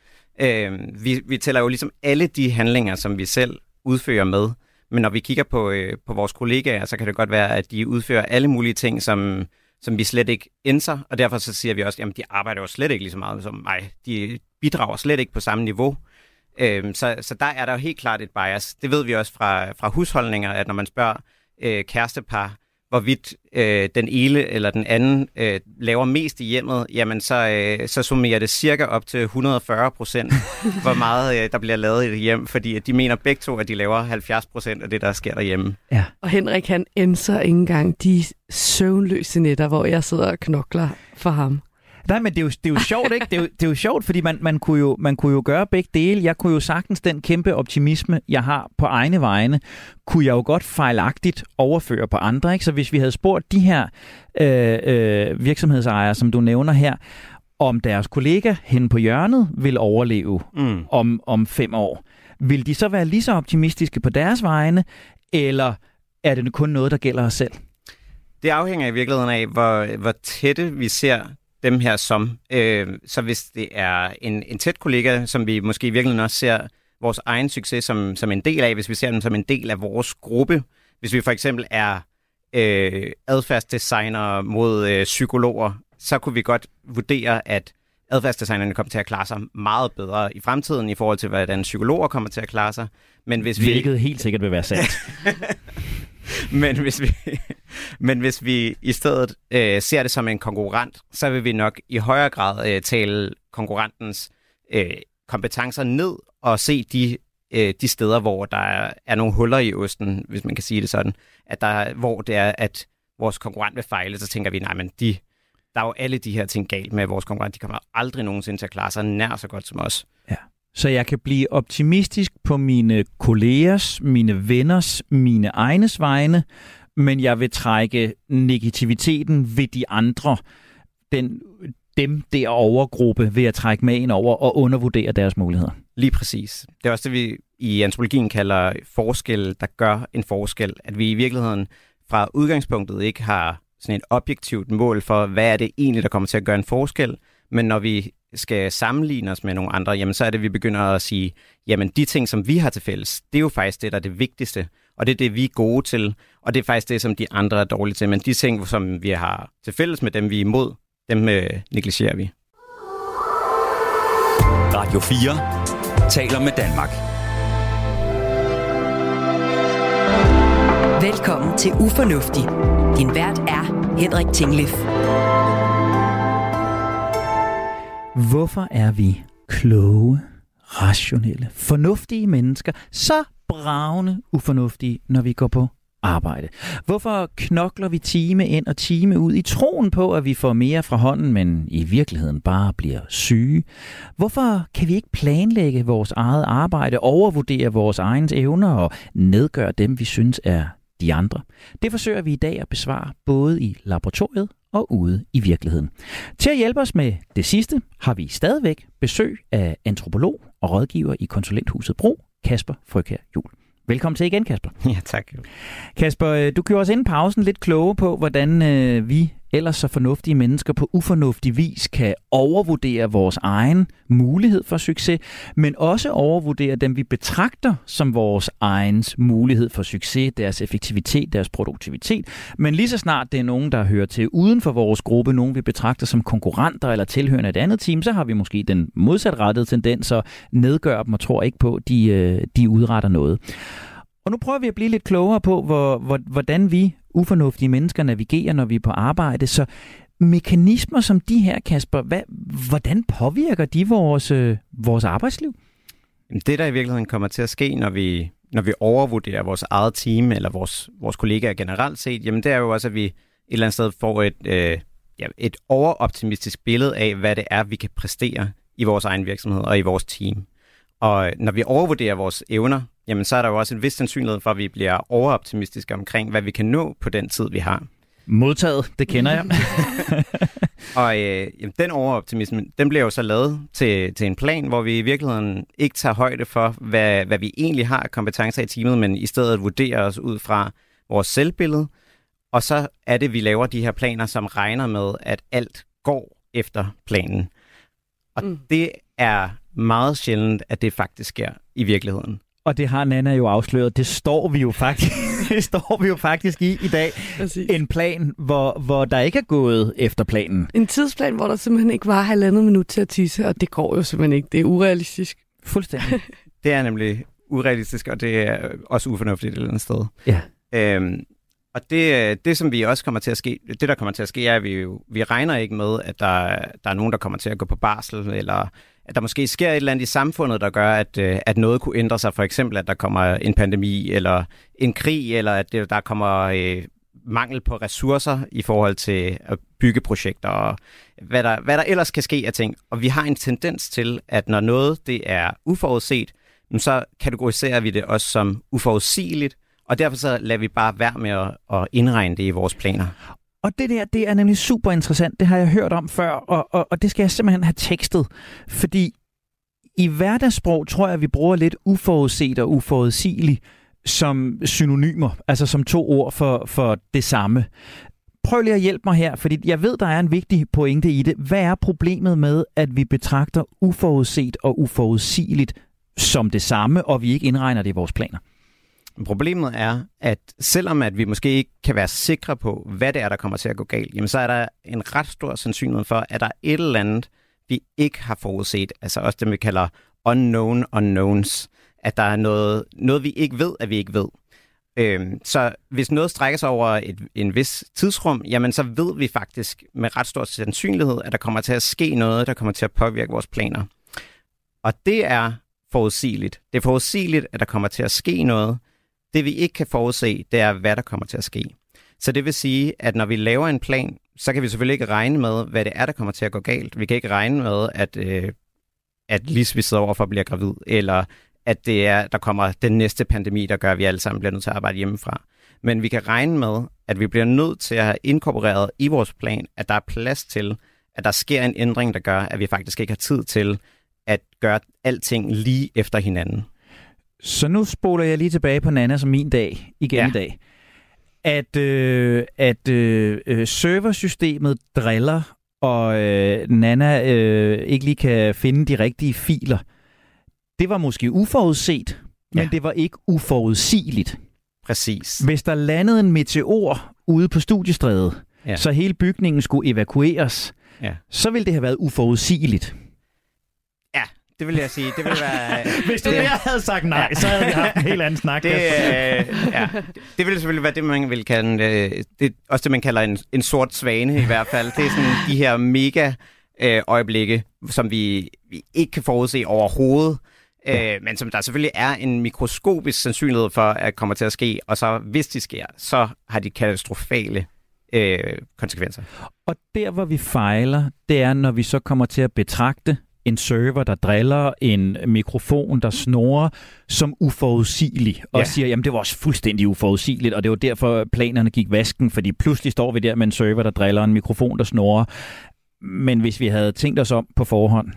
Øh, vi, vi tæller jo ligesom alle de handlinger, som vi selv udfører med, men når vi kigger på, øh, på vores kollegaer, så kan det godt være, at de udfører alle mulige ting, som, som vi slet ikke indser, og derfor så siger vi også, at de arbejder jo slet ikke lige så meget som mig. De bidrager slet ikke på samme niveau. Øh, så, så der er der jo helt klart et bias. Det ved vi også fra, fra husholdninger, at når man spørger, øh, kærestepar, hvorvidt øh, den ene eller den anden øh, laver mest i hjemmet, jamen så, øh, så summerer det cirka op til 140 procent, hvor meget øh, der bliver lavet i det hjem, fordi de mener begge to, at de laver 70 procent af det, der sker derhjemme. Ja. Og Henrik, han ændrer ikke engang de søvnløse nætter, hvor jeg sidder og knokler for ham. Nej, men det er jo, det er jo sjovt, ikke? Det er jo, det er jo sjovt, fordi man, man, kunne jo, man kunne jo gøre begge dele. Jeg kunne jo sagtens den kæmpe optimisme, jeg har på egne vegne, kunne jeg jo godt fejlagtigt overføre på andre. Ikke? Så hvis vi havde spurgt de her øh, øh, virksomhedsejere, som du nævner her, om deres kollega hen på hjørnet vil overleve mm. om, om fem år, vil de så være lige så optimistiske på deres vegne, eller er det kun noget, der gælder os selv? Det afhænger i virkeligheden af, hvor, hvor tætte vi ser dem her som. Øh, så hvis det er en, en tæt kollega, som vi måske i virkeligheden også ser vores egen succes som, som en del af, hvis vi ser dem som en del af vores gruppe, hvis vi for eksempel er øh, adfærdsdesigner mod øh, psykologer, så kunne vi godt vurdere, at adfærdsdesignerne kommer til at klare sig meget bedre i fremtiden i forhold til, hvordan psykologer kommer til at klare sig. Men hvis vi... Hvilket helt sikkert vil være sandt. men, hvis vi, men hvis vi i stedet øh, ser det som en konkurrent, så vil vi nok i højere grad øh, tale konkurrentens øh, kompetencer ned og se de, øh, de steder, hvor der er, er nogle huller i osten, hvis man kan sige det sådan. At der, hvor det er, at vores konkurrent vil fejle, så tænker vi, nej, men de, der er jo alle de her ting galt med vores konkurrent. De kommer aldrig nogensinde til at klare sig nær så godt som os. Ja. Så jeg kan blive optimistisk på mine kollegers, mine venners, mine egnes vegne, men jeg vil trække negativiteten ved de andre, den, dem derovre gruppe, ved at trække med ind over og undervurdere deres muligheder. Lige præcis. Det er også det, vi i antropologien kalder forskel, der gør en forskel. At vi i virkeligheden fra udgangspunktet ikke har sådan et objektivt mål for, hvad er det egentlig, der kommer til at gøre en forskel, Men når vi skal sammenligne os med nogle andre, jamen så er det, at vi begynder at sige, jamen de ting, som vi har til fælles, det er jo faktisk det, der er det vigtigste. Og det er det, vi er gode til, og det er faktisk det, som de andre er dårlige til. Men de ting, som vi har til fælles med dem, vi er imod, dem øh, negligerer vi. Radio 4 taler med Danmark. Velkommen til Ufornuftig. Din vært er Henrik Tinglef. Hvorfor er vi kloge, rationelle, fornuftige mennesker så bravende ufornuftige, når vi går på arbejde? Hvorfor knokler vi time ind og time ud i troen på, at vi får mere fra hånden, men i virkeligheden bare bliver syge? Hvorfor kan vi ikke planlægge vores eget arbejde, overvurdere vores egne evner og nedgøre dem, vi synes er de andre? Det forsøger vi i dag at besvare både i laboratoriet og ude i virkeligheden. Til at hjælpe os med det sidste har vi stadigvæk besøg af antropolog og rådgiver i konsulenthuset Bro, Kasper Frøkær Jul. Velkommen til igen, Kasper. Ja, tak. Kasper, øh, du gjorde os inden pausen lidt kloge på, hvordan øh, vi ellers så fornuftige mennesker på ufornuftig vis kan overvurdere vores egen mulighed for succes, men også overvurdere dem, vi betragter som vores egens mulighed for succes, deres effektivitet, deres produktivitet. Men lige så snart det er nogen, der hører til uden for vores gruppe, nogen vi betragter som konkurrenter eller tilhørende et andet team, så har vi måske den modsatrettede tendens at nedgøre dem og tror ikke på, at de, øh, de udretter noget. Og nu prøver vi at blive lidt klogere på, hvor, hvor, hvordan vi ufornuftige mennesker navigerer, når vi er på arbejde. Så mekanismer som de her, Kasper, hvad, hvordan påvirker de vores, øh, vores arbejdsliv? Det, der i virkeligheden kommer til at ske, når vi, når vi overvurderer vores eget team eller vores, vores kollegaer generelt set, jamen det er jo også, at vi et eller andet sted får et, øh, ja, et overoptimistisk billede af, hvad det er, vi kan præstere i vores egen virksomhed og i vores team. Og når vi overvurderer vores evner, jamen så er der jo også en vis sandsynlighed for, at vi bliver overoptimistiske omkring, hvad vi kan nå på den tid, vi har. Modtaget, det kender jeg. og øh, jamen, den overoptimisme, den bliver jo så lavet til, til en plan, hvor vi i virkeligheden ikke tager højde for, hvad, hvad vi egentlig har af kompetencer i teamet, men i stedet vurderer os ud fra vores selvbillede. Og så er det, vi laver de her planer, som regner med, at alt går efter planen. Og mm. det er meget sjældent, at det faktisk sker i virkeligheden. Og det har Nana jo afsløret. Det står vi jo faktisk, det står vi jo faktisk i i dag. Præcis. En plan, hvor, hvor der ikke er gået efter planen. En tidsplan, hvor der simpelthen ikke var halvandet minut til at tisse, og det går jo simpelthen ikke. Det er urealistisk. Fuldstændig. det er nemlig urealistisk, og det er også ufornuftigt et eller andet sted. Ja. Øhm, og det, øh, det, som vi også kommer til at ske, det der kommer til at ske, er, at vi, jo, vi regner ikke med, at der, der er nogen, der kommer til at gå på barsel, eller at der måske sker et eller andet i samfundet, der gør, at, øh, at noget kunne ændre sig. For eksempel, at der kommer en pandemi, eller en krig, eller at det, der kommer øh, mangel på ressourcer i forhold til at bygge projekter, og hvad der, hvad der ellers kan ske af ting. Og vi har en tendens til, at når noget det er uforudset, så kategoriserer vi det også som uforudsigeligt, og derfor så lader vi bare være med at, at indregne det i vores planer. Og det der, det er nemlig super interessant. Det har jeg hørt om før, og, og, og det skal jeg simpelthen have tekstet. Fordi i hverdagssprog tror jeg, at vi bruger lidt uforudset og uforudsigelig som synonymer, altså som to ord for, for det samme. Prøv lige at hjælpe mig her, fordi jeg ved, der er en vigtig pointe i det. Hvad er problemet med, at vi betragter uforudset og uforudsigeligt som det samme, og vi ikke indregner det i vores planer? Problemet er, at selvom at vi måske ikke kan være sikre på, hvad det er, der kommer til at gå galt, jamen så er der en ret stor sandsynlighed for, at der er et eller andet, vi ikke har forudset. Altså også det, vi kalder unknown unknowns. At der er noget, noget vi ikke ved, at vi ikke ved. Øhm, så hvis noget strækker sig over et, en vis tidsrum, jamen så ved vi faktisk med ret stor sandsynlighed, at der kommer til at ske noget, der kommer til at påvirke vores planer. Og det er forudsigeligt. Det er forudsigeligt, at der kommer til at ske noget, det vi ikke kan forudse, det er, hvad der kommer til at ske. Så det vil sige, at når vi laver en plan, så kan vi selvfølgelig ikke regne med, hvad det er, der kommer til at gå galt. Vi kan ikke regne med, at, øh, at Lis vi sidder overfor bliver gravid, eller at det er, der kommer den næste pandemi, der gør, at vi alle sammen bliver nødt til at arbejde hjemmefra. Men vi kan regne med, at vi bliver nødt til at have inkorporeret i vores plan, at der er plads til, at der sker en ændring, der gør, at vi faktisk ikke har tid til at gøre alting lige efter hinanden. Så nu spoler jeg lige tilbage på Nana som min dag igen ja. i dag. At, øh, at øh, øh, serversystemet driller og øh, Nana øh, ikke lige kan finde de rigtige filer. Det var måske uforudset, men Ja. det var ikke uforudsigeligt. Præcis. Hvis der landede en meteor ude på studiestrædet, ja. Ja. så hele bygningen skulle evakueres, Ja. så ville det have været uforudsigeligt. Ja, det vil jeg sige. Det vil være... Hvis du mere havde sagt nej, så havde vi haft en helt anden snak. Det, øh, ja, det vil selvfølgelig være det, man vil kalde, øh, det også det, man kalder en, en sort svane i hvert fald. Det er sådan de her mega øh, øjeblikke, som vi, vi ikke kan forudse overhovedet, øh, men som der selvfølgelig er en mikroskopisk sandsynlighed for, at kommer til at ske, og så hvis de sker, så har de katastrofale øh, konsekvenser. Og der, hvor vi fejler, det er, når vi så kommer til at betragte en server, der driller, en mikrofon, der snorer, som uforudsigelig. Og Ja. siger, jamen det var også fuldstændig uforudsigeligt, og det var derfor planerne gik vasken, fordi pludselig står vi der med en server, der driller, en mikrofon, der snorer. Men hvis vi havde tænkt os om på forhånd,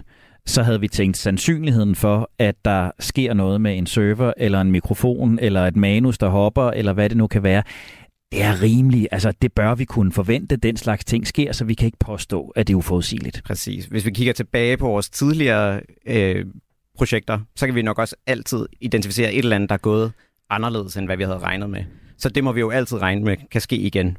så havde vi tænkt sandsynligheden for, at der sker noget med en server, eller en mikrofon, eller et manus, der hopper, eller hvad det nu kan være, det er rimeligt. Altså, det bør vi kunne forvente, den slags ting sker, så vi kan ikke påstå, at det er uforudsigeligt. Præcis. Hvis vi kigger tilbage på vores tidligere øh, projekter, så kan vi nok også altid identificere et eller andet, der er gået anderledes, end hvad vi havde regnet med. Så det må vi jo altid regne med kan ske igen.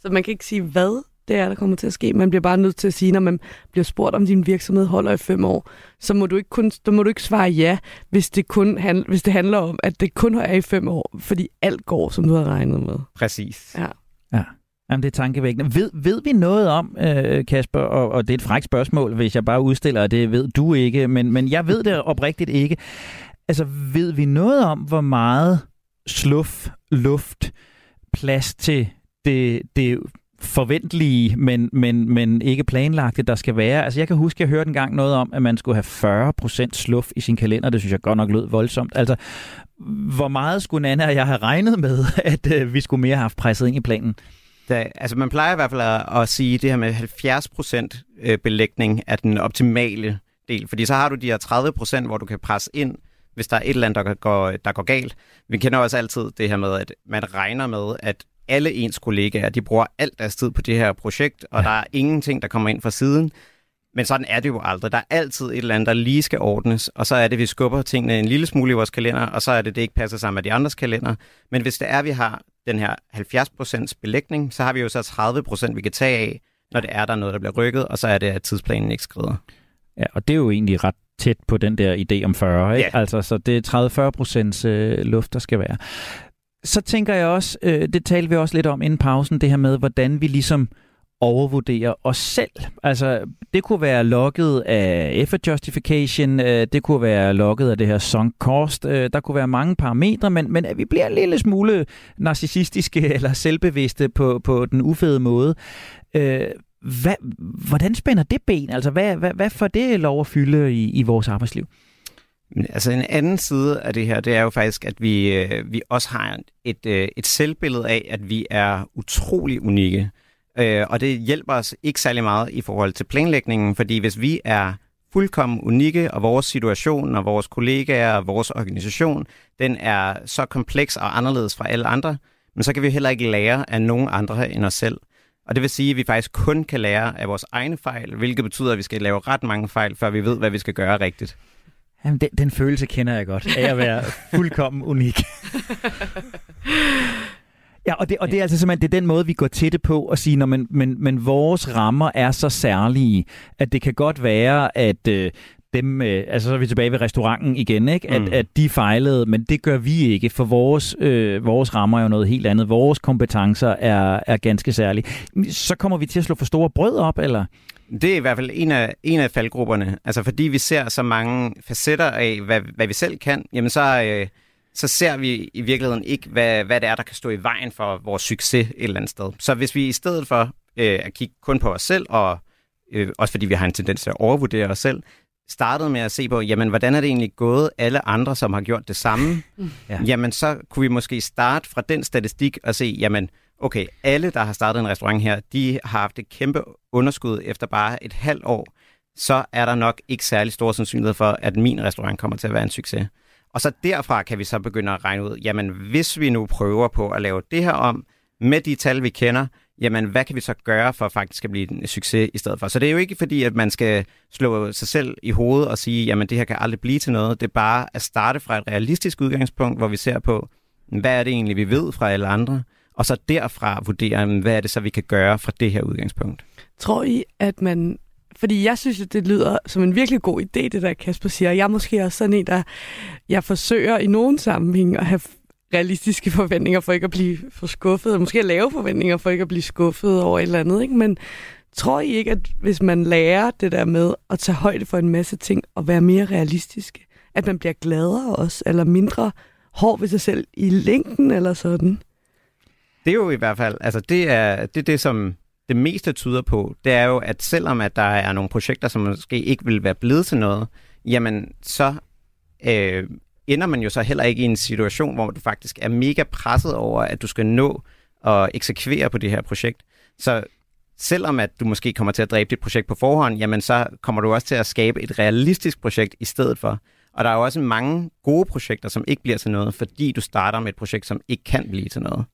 Så man kan ikke sige, hvad det er, der kommer til at ske. Man bliver bare nødt til at sige, når man bliver spurgt, om din virksomhed holder i fem år, så må du ikke, kun, så må du ikke svare ja, hvis det, kun handl, hvis det handler om, at det kun er i fem år, fordi alt går, som du har regnet med. Præcis. Ja. Jamen, det er tankevækkende. Ved, ved vi noget om, øh, Kasper, og, og det er et frækt spørgsmål, hvis jeg bare udstiller, at det ved du ikke, men, men jeg ved det oprigtigt ikke. Altså, ved vi noget om, hvor meget sluff, luft, plads til det, det forventelige, men, men, men ikke planlagte, der skal være. Altså jeg kan huske, at jeg hørte engang noget om, at man skulle have 40% sluf i sin kalender. Det synes jeg godt nok lød voldsomt. Altså, hvor meget skulle Nana og jeg have regnet med, at øh, vi skulle mere have haft presset ind i planen? Da, altså man plejer i hvert fald at, at sige, at det her med 70% øh, belægning er den optimale del, fordi så har du de her 30%, hvor du kan presse ind, hvis der er et eller andet, der går, der går galt. Vi kender også altid det her med, at man regner med, at alle ens kollegaer, de bruger alt deres tid på det her projekt, og ja. der er ingenting, der kommer ind fra siden. Men sådan er det jo aldrig. Der er altid et eller andet, der lige skal ordnes, og så er det, at vi skubber tingene en lille smule i vores kalender, og så er det, det ikke passer sammen med de andres kalender. Men hvis det er, at vi har den her 70% belægning, så har vi jo så 30% vi kan tage af, når det er, der er noget, der bliver rykket, og så er det, at tidsplanen ikke skrider. Ja, og det er jo egentlig ret tæt på den der idé om 40, ikke? Ja. Altså, så det er 30-40 procents øh, luft, der skal være. Så tænker jeg også, øh, det talte vi også lidt om inden pausen, det her med, hvordan vi ligesom overvurderer os selv. Altså, det kunne være logget af effort justification, øh, det kunne være logget af det her sunk cost, øh, der kunne være mange parametre, men, men at vi bliver en lille smule narcissistiske eller selvbevidste på, på den ufede måde. Øh, hvad, hvordan spænder det ben? Altså, hvad, hvad, hvad får det lov at fylde i, i vores arbejdsliv? Altså en anden side af det her, det er jo faktisk, at vi, øh, vi også har et, øh, et selvbillede af, at vi er utrolig unikke. Øh, og det hjælper os ikke særlig meget i forhold til planlægningen, fordi hvis vi er fuldkommen unikke, og vores situation og vores kollegaer og vores organisation, den er så kompleks og anderledes fra alle andre, men så kan vi heller ikke lære af nogen andre end os selv. Og det vil sige, at vi faktisk kun kan lære af vores egne fejl, hvilket betyder, at vi skal lave ret mange fejl, før vi ved, hvad vi skal gøre rigtigt. Jamen, den, den følelse kender jeg godt, af at være fuldkommen unik. Ja, og det, og det er altså simpelthen det er den måde, vi går til det på og sige, når men, men, men vores rammer er så særlige, at det kan godt være, at øh, dem, øh, altså så er vi tilbage ved restauranten igen, ikke? At, Mm. at de fejlede, men det gør vi ikke, for vores, øh, vores rammer er jo noget helt andet. Vores kompetencer er, er ganske særlige. Så kommer vi til at slå for store brød op, eller? Det er i hvert fald en af, en af faldgrupperne. Altså fordi vi ser så mange facetter af, hvad, hvad vi selv kan, jamen så, øh, så ser vi i virkeligheden ikke, hvad, hvad det er, der kan stå i vejen for vores succes et eller andet sted. Så hvis vi i stedet for øh, at kigge kun på os selv, og øh, også fordi vi har en tendens til at overvurdere os selv, startede med at se på, jamen hvordan er det egentlig gået alle andre, som har gjort det samme? Ja. ja. Jamen så kunne vi måske starte fra den statistik og se, jamen okay, alle, der har startet en restaurant her, de har haft et kæmpe underskud efter bare et halvt år, så er der nok ikke særlig stor sandsynlighed for, at min restaurant kommer til at være en succes. Og så derfra kan vi så begynde at regne ud, jamen hvis vi nu prøver på at lave det her om, med de tal, vi kender, jamen hvad kan vi så gøre for faktisk at blive en succes i stedet for? Så det er jo ikke fordi, at man skal slå sig selv i hovedet og sige, jamen det her kan aldrig blive til noget. Det er bare at starte fra et realistisk udgangspunkt, hvor vi ser på, hvad er det egentlig, vi ved fra alle andre, og så derfra vurdere, hvad er det så, vi kan gøre fra det her udgangspunkt. Tror I, at man... Fordi jeg synes, at det lyder som en virkelig god idé, det der Kasper siger. Jeg er måske også sådan en, der jeg forsøger i nogen sammenhæng at have realistiske forventninger for ikke at blive for skuffet, måske lave forventninger for ikke at blive skuffet over et eller andet. Ikke? Men tror I ikke, at hvis man lærer det der med at tage højde for en masse ting og være mere realistisk, at man bliver gladere også, eller mindre hård ved sig selv i længden eller sådan? Det er jo i hvert fald, altså det er det, er det som det meste tyder på, det er jo, at selvom at der er nogle projekter, som måske ikke vil være blevet til noget, jamen så øh, ender man jo så heller ikke i en situation, hvor du faktisk er mega presset over, at du skal nå at eksekvere på det her projekt. Så selvom at du måske kommer til at dræbe dit projekt på forhånd, jamen så kommer du også til at skabe et realistisk projekt i stedet for. Og der er jo også mange gode projekter, som ikke bliver til noget, fordi du starter med et projekt, som ikke kan blive til noget.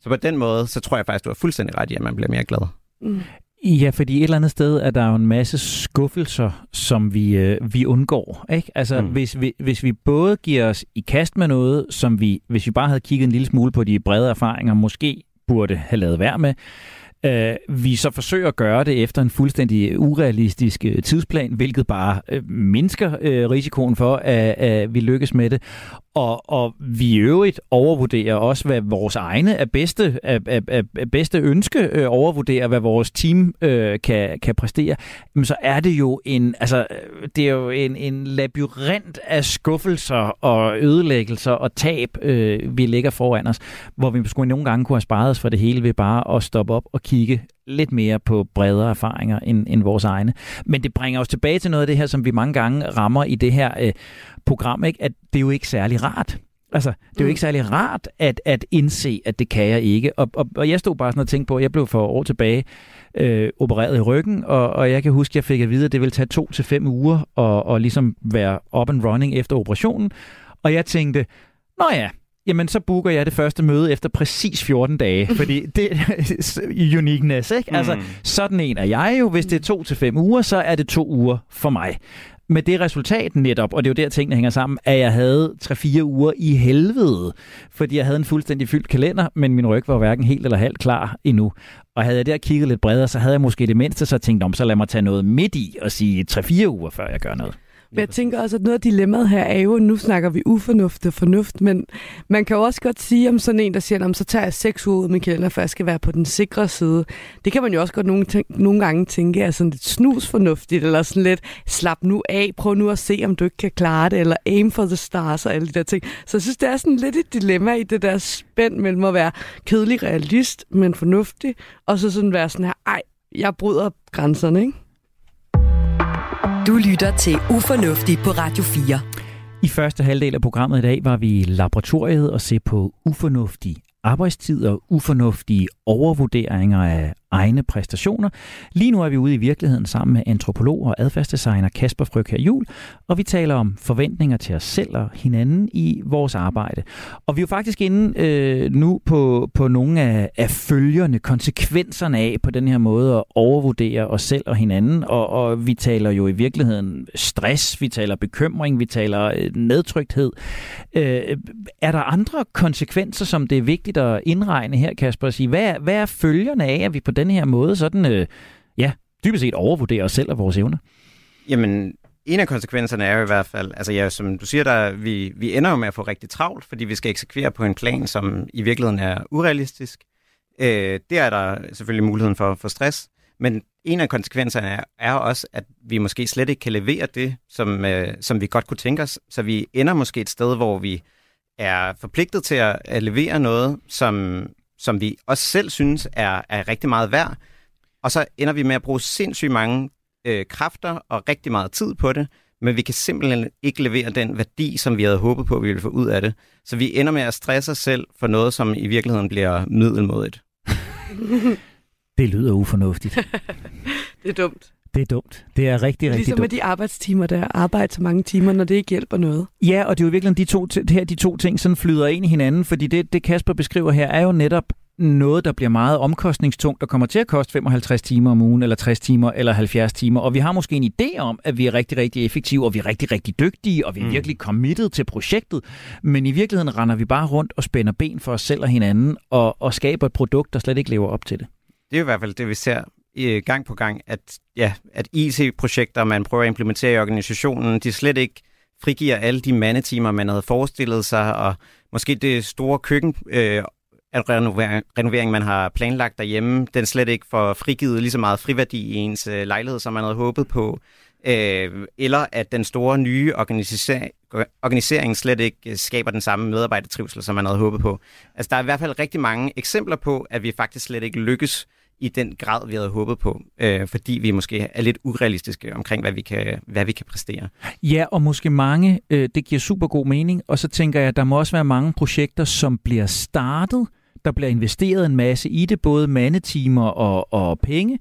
Så på den måde, så tror jeg faktisk, du har fuldstændig ret i, at man bliver mere glad. Mm. Ja, fordi et eller andet sted er der jo en masse skuffelser, som vi, øh, vi undgår. Ikke? Altså, mm. hvis, vi, hvis vi både giver os i kast med noget, som vi, hvis vi bare havde kigget en lille smule på de brede erfaringer, måske burde have lavet værd med, øh, vi så forsøger at gøre det efter en fuldstændig urealistisk øh, tidsplan, hvilket bare øh, mindsker øh, risikoen for, at, at vi lykkes med det. Og, og vi i øvrigt overvurderer også, hvad vores egne er bedste, er, er, er, bedste ønske øh, overvurderer, hvad vores team øh, kan, kan præstere, men så er det jo en, altså, øh, det er jo en, en labyrint af skuffelser og ødelæggelser og tab, øh, vi ligger foran os, hvor vi måske nogle gange kunne have sparet os for det hele ved bare at stoppe op og kigge lidt mere på bredere erfaringer end, end vores egne. Men det bringer os tilbage til noget af det her, som vi mange gange rammer i det her øh, program, ikke? at det er jo ikke særlig rart. Altså, det er jo mm. ikke særlig rart at, at indse, at det kan jeg ikke. Og, og, og jeg stod bare sådan og tænkte på, at jeg blev for år tilbage øh, opereret i ryggen, og, og jeg kan huske, at jeg fik at vide, at det ville tage to til fem uger at, og ligesom være up and running efter operationen. Og jeg tænkte, nå ja, jamen så booker jeg det første møde efter præcis 14 dage, fordi det er uniqueness, ikke? Altså, mm. sådan en er jeg jo. Hvis det er to til fem uger, så er det to uger for mig med det resultat netop, og det er jo der tingene hænger sammen, at jeg havde 3-4 uger i helvede, fordi jeg havde en fuldstændig fyldt kalender, men min ryg var hverken helt eller halvt klar endnu. Og havde jeg der kigget lidt bredere, så havde jeg måske det mindste så tænkt om, så lad mig tage noget midt i og sige 3-4 uger, før jeg gør noget. Men jeg tænker også, at noget af dilemmaet her er jo, nu snakker vi ufornuft og fornuft, men man kan jo også godt sige om sådan en, der siger, så tager jeg seks uger ud med kalender, for jeg skal være på den sikre side. Det kan man jo også godt nogle, nogle gange tænke er sådan lidt snusfornuftigt, eller sådan lidt, slap nu af, prøv nu at se, om du ikke kan klare det, eller aim for the stars og alle de der ting. Så jeg synes, det er sådan lidt et dilemma i det der spænd mellem at være kedelig realist, men fornuftig, og så sådan være sådan her, ej, jeg bryder grænserne, ikke? Du lytter til Ufornuftig på Radio 4. I første halvdel af programmet i dag var vi i laboratoriet og se på ufornuftig arbejdstid og ufornuftige overvurderinger af egne præstationer. Lige nu er vi ude i virkeligheden sammen med antropolog og adfærdsdesigner Kasper Fryg Jul, og vi taler om forventninger til os selv og hinanden i vores arbejde. Og vi er jo faktisk inde øh, nu på, på nogle af, af følgerne, konsekvenserne af på den her måde at overvurdere os selv og hinanden, og, og vi taler jo i virkeligheden stress, vi taler bekymring, vi taler øh, nedtrykthed. Øh, er der andre konsekvenser, som det er vigtigt at indregne her, Kasper, at sige, hvad, hvad er følgerne af, at vi på den her måde sådan, øh, ja, dybest set overvurderer os selv og vores evner? Jamen, en af konsekvenserne er jo i hvert fald, altså ja, som du siger, der, vi, vi ender jo med at få rigtig travlt, fordi vi skal eksekvere på en plan, som i virkeligheden er urealistisk. Øh, der er der selvfølgelig muligheden for, for stress, men en af konsekvenserne er, er også, at vi måske slet ikke kan levere det, som, øh, som vi godt kunne tænke os, så vi ender måske et sted, hvor vi er forpligtet til at, at levere noget, som, som vi også selv synes er, er rigtig meget værd. Og så ender vi med at bruge sindssygt mange øh, kræfter og rigtig meget tid på det, men vi kan simpelthen ikke levere den værdi, som vi havde håbet på, at vi ville få ud af det. Så vi ender med at stresse os selv for noget, som i virkeligheden bliver middelmodigt. det lyder ufornuftigt. det er dumt. Det er dumt. Det er rigtig, rigtig dumt. Ligesom med de arbejdstimer der. Arbejde så mange timer, når det ikke hjælper noget. Ja, og det er jo virkelig de to, det her, de to ting sådan flyder ind i hinanden, fordi det, det Kasper beskriver her, er jo netop noget, der bliver meget omkostningstungt, der kommer til at koste 55 timer om ugen, eller 60 timer, eller 70 timer. Og vi har måske en idé om, at vi er rigtig, rigtig effektive, og vi er rigtig, rigtig dygtige, og vi er mm. virkelig committed til projektet. Men i virkeligheden render vi bare rundt og spænder ben for os selv og hinanden, og, og skaber et produkt, der slet ikke lever op til det. Det er i hvert fald det, vi ser i øh, gang på gang, at, ja, at IT-projekter, man prøver at implementere i organisationen, de slet ikke frigiver alle de mandetimer, man havde forestillet sig, og måske det store køkken øh, at renovering, renovering, man har planlagt derhjemme, den slet ikke får frigivet lige så meget friværdi i ens øh, lejlighed, som man havde håbet på. Øh, eller at den store nye organisering, organisering slet ikke øh, skaber den samme medarbejdertrivsel, som man havde håbet på. Altså, der er i hvert fald rigtig mange eksempler på, at vi faktisk slet ikke lykkes i den grad, vi havde håbet på, øh, fordi vi måske er lidt urealistiske omkring, hvad vi kan, hvad vi kan præstere. Ja, og måske mange, øh, det giver super god mening, og så tænker jeg, at der må også være mange projekter, som bliver startet, der bliver investeret en masse i det, både mandetimer og, og penge,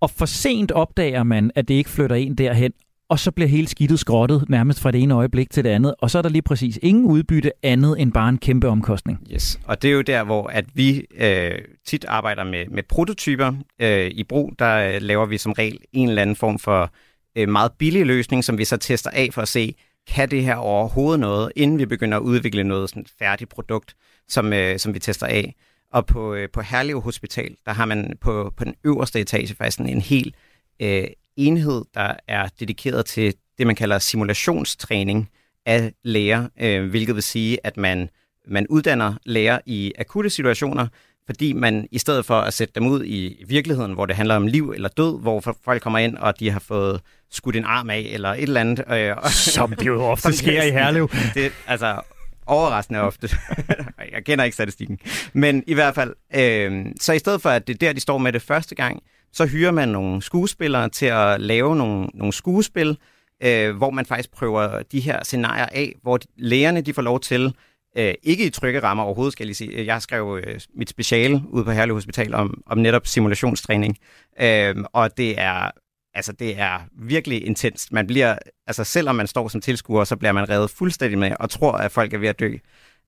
og for sent opdager man, at det ikke flytter en derhen, og så bliver hele skidtet skrottet nærmest fra det ene øjeblik til det andet, og så er der lige præcis ingen udbytte andet end bare en kæmpe omkostning. Yes, og det er jo der, hvor at vi øh, tit arbejder med, med prototyper. Øh, I brug, der øh, laver vi som regel en eller anden form for øh, meget billig løsning, som vi så tester af for at se, kan det her overhovedet noget, inden vi begynder at udvikle noget sådan færdigt produkt, som, øh, som vi tester af. Og på, øh, på Herlev Hospital, der har man på, på den øverste etage faktisk en, en hel øh, enhed, der er dedikeret til det, man kalder simulationstræning af læger, øh, hvilket vil sige, at man, man uddanner læger i akutte situationer, fordi man i stedet for at sætte dem ud i virkeligheden, hvor det handler om liv eller død, hvor folk kommer ind, og de har fået skudt en arm af, eller et eller andet. Øh, Som det jo ofte sker i Herlev. Det, altså, overraskende ofte. jeg kender ikke statistikken. Men i hvert fald, øh, så i stedet for, at det er der, de står med det første gang, så hyrer man nogle skuespillere til at lave nogle, nogle skuespil, øh, hvor man faktisk prøver de her scenarier af, hvor de, lægerne de får lov til, øh, ikke i trygge rammer overhovedet, skal jeg lige sige. Jeg skrev øh, mit speciale ude på Herlev Hospital om, om netop simulationstræning, øh, og det er altså det er virkelig intenst. Man bliver, altså selvom man står som tilskuer, så bliver man revet fuldstændig med og tror, at folk er ved at dø.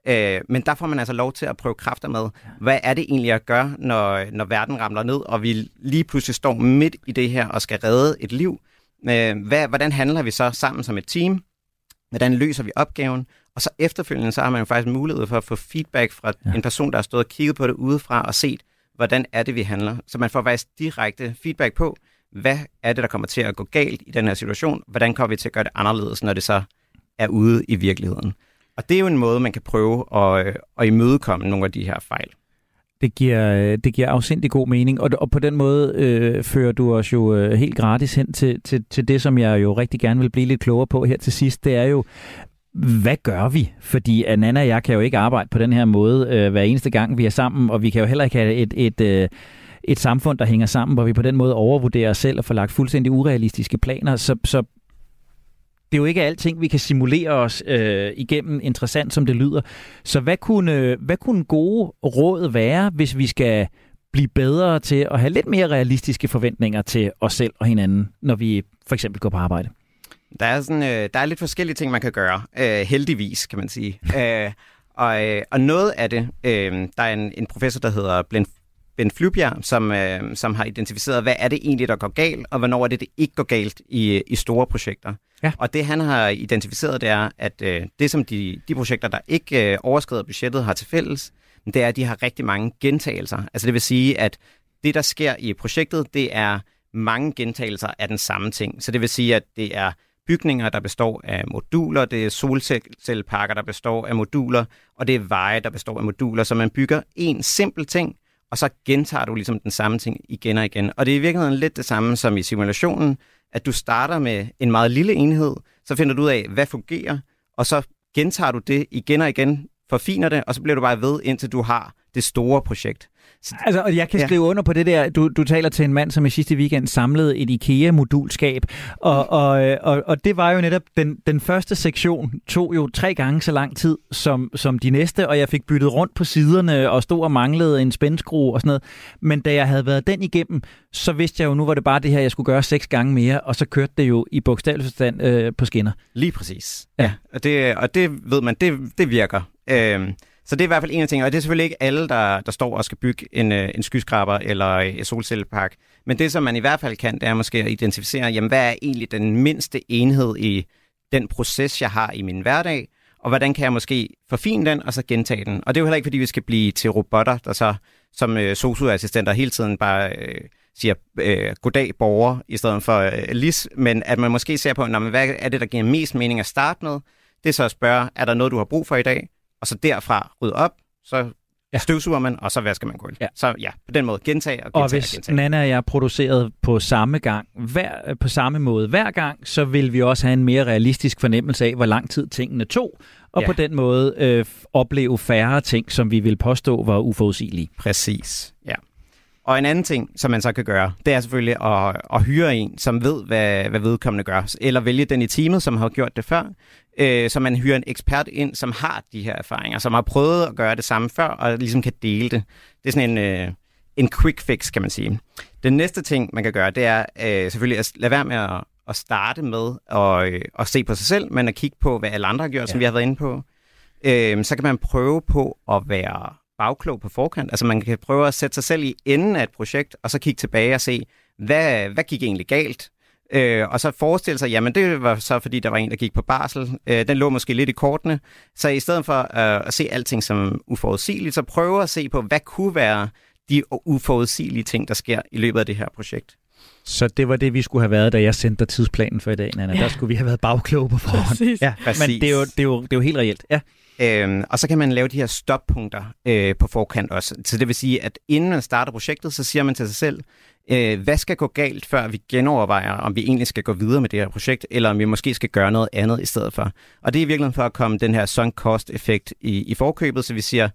Øh, men der får man altså lov til at prøve kræfter med. Hvad er det egentlig at gøre, når, når verden ramler ned, og vi lige pludselig står midt i det her og skal redde et liv? Øh, hvad, hvordan handler vi så sammen som et team? Hvordan løser vi opgaven? Og så efterfølgende, så har man jo faktisk mulighed for at få feedback fra ja. en person, der har stået og kigget på det udefra og set, hvordan er det, vi handler. Så man får faktisk direkte feedback på, hvad er det, der kommer til at gå galt i den her situation? Hvordan kommer vi til at gøre det anderledes, når det så er ude i virkeligheden? Og det er jo en måde, man kan prøve at, øh, at imødekomme nogle af de her fejl. Det giver, øh, det giver afsindig god mening, og, og på den måde øh, fører du os jo øh, helt gratis hen til, til, til det, som jeg jo rigtig gerne vil blive lidt klogere på her til sidst. Det er jo, hvad gør vi? Fordi øh, Nana og jeg kan jo ikke arbejde på den her måde øh, hver eneste gang, vi er sammen, og vi kan jo heller ikke have et, et, øh, et samfund, der hænger sammen, hvor vi på den måde overvurderer os selv og får lagt fuldstændig urealistiske planer. Så, så det er jo ikke alting, vi kan simulere os øh, igennem, interessant som det lyder. Så hvad kunne, hvad kunne gode råd være, hvis vi skal blive bedre til at have lidt mere realistiske forventninger til os selv og hinanden, når vi for eksempel går på arbejde? Der er, sådan, øh, der er lidt forskellige ting, man kan gøre. Øh, heldigvis, kan man sige. øh, og, øh, og noget af det, øh, der er en, en professor, der hedder Glenn Ben Flybjerg, som, øh, som har identificeret, hvad er det egentlig, der går galt, og hvornår er det, det ikke går galt i, i store projekter. Ja. Og det, han har identificeret, det er, at øh, det, som de, de projekter, der ikke øh, overskrider budgettet, har til fælles, det er, at de har rigtig mange gentagelser. Altså det vil sige, at det, der sker i projektet, det er mange gentagelser af den samme ting. Så det vil sige, at det er bygninger, der består af moduler, det er solcelleparker, der består af moduler, og det er veje, der består af moduler. Så man bygger en simpel ting, og så gentager du ligesom den samme ting igen og igen. Og det er i virkeligheden lidt det samme som i simulationen, at du starter med en meget lille enhed, så finder du ud af, hvad fungerer, og så gentager du det igen og igen, forfiner det, og så bliver du bare ved, indtil du har det store projekt. Altså, og jeg kan ja. skrive under på det der. Du, du taler til en mand, som i sidste weekend samlede et IKEA-modulskab, og, og, og, og det var jo netop, den, den første sektion tog jo tre gange så lang tid som, som de næste, og jeg fik byttet rundt på siderne og stod og manglede en spændskrue og sådan noget. Men da jeg havde været den igennem, så vidste jeg jo, nu var det bare det her, jeg skulle gøre seks gange mere, og så kørte det jo i bogstaveligste øh, på skinner. Lige præcis. Ja. ja. Og, det, og det ved man, det, det virker. Øh, så det er i hvert fald en af tingene, og det er selvfølgelig ikke alle, der, der står og skal bygge en, øh, en skyskraber eller øh, en solcellepark. Men det, som man i hvert fald kan, det er måske at identificere, jamen, hvad er egentlig den mindste enhed i den proces, jeg har i min hverdag, og hvordan kan jeg måske forfine den, og så gentage den. Og det er jo heller ikke, fordi vi skal blive til robotter, der så som øh, socioassistenter hele tiden bare øh, siger øh, goddag borger, i stedet for øh, lis, men at man måske ser på, når man, hvad er det, der giver mest mening at starte med, det er så at spørge, er der noget, du har brug for i dag? Og så derfra rydde op, så ja. støvsuger man, og så vasker man gulv. Ja. Så ja, på den måde gentage og gentage Og hvis og gentage. Nana og jeg er produceret på samme gang, hver, på samme måde hver gang, så vil vi også have en mere realistisk fornemmelse af, hvor lang tid tingene tog, og ja. på den måde øh, opleve færre ting, som vi vil påstå var uforudsigelige. Præcis. Og en anden ting, som man så kan gøre, det er selvfølgelig at, at hyre en, som ved, hvad, hvad vedkommende gør. Eller vælge den i teamet, som har gjort det før. Øh, så man hyrer en ekspert ind, som har de her erfaringer, som har prøvet at gøre det samme før, og ligesom kan dele det. Det er sådan en, øh, en quick fix, kan man sige. Den næste ting, man kan gøre, det er øh, selvfølgelig at lade være med at, at starte med at, øh, at se på sig selv, men at kigge på, hvad alle andre har gjort, ja. som vi har været inde på. Øh, så kan man prøve på at være bagklog på forkant. Altså man kan prøve at sætte sig selv i enden af et projekt, og så kigge tilbage og se, hvad, hvad gik egentlig galt? Øh, og så forestille sig, jamen det var så fordi, der var en, der gik på barsel. Øh, den lå måske lidt i kortene. Så i stedet for øh, at se alting som uforudsigeligt, så prøve at se på, hvad kunne være de uforudsigelige ting, der sker i løbet af det her projekt. Så det var det, vi skulle have været, da jeg sendte dig tidsplanen for i dag, Nana. Ja. Der skulle vi have været bagkloge på forhånd. Præcis. Ja, Præcis. men det er, jo, det, er jo, det er jo helt reelt. Ja. Øhm, og så kan man lave de her stoppunkter øh, på forkant også. Så det vil sige, at inden man starter projektet, så siger man til sig selv, øh, hvad skal gå galt, før vi genovervejer, om vi egentlig skal gå videre med det her projekt, eller om vi måske skal gøre noget andet i stedet for. Og det er i virkeligheden for at komme den her sunk cost effekt i, i forkøbet, så vi siger,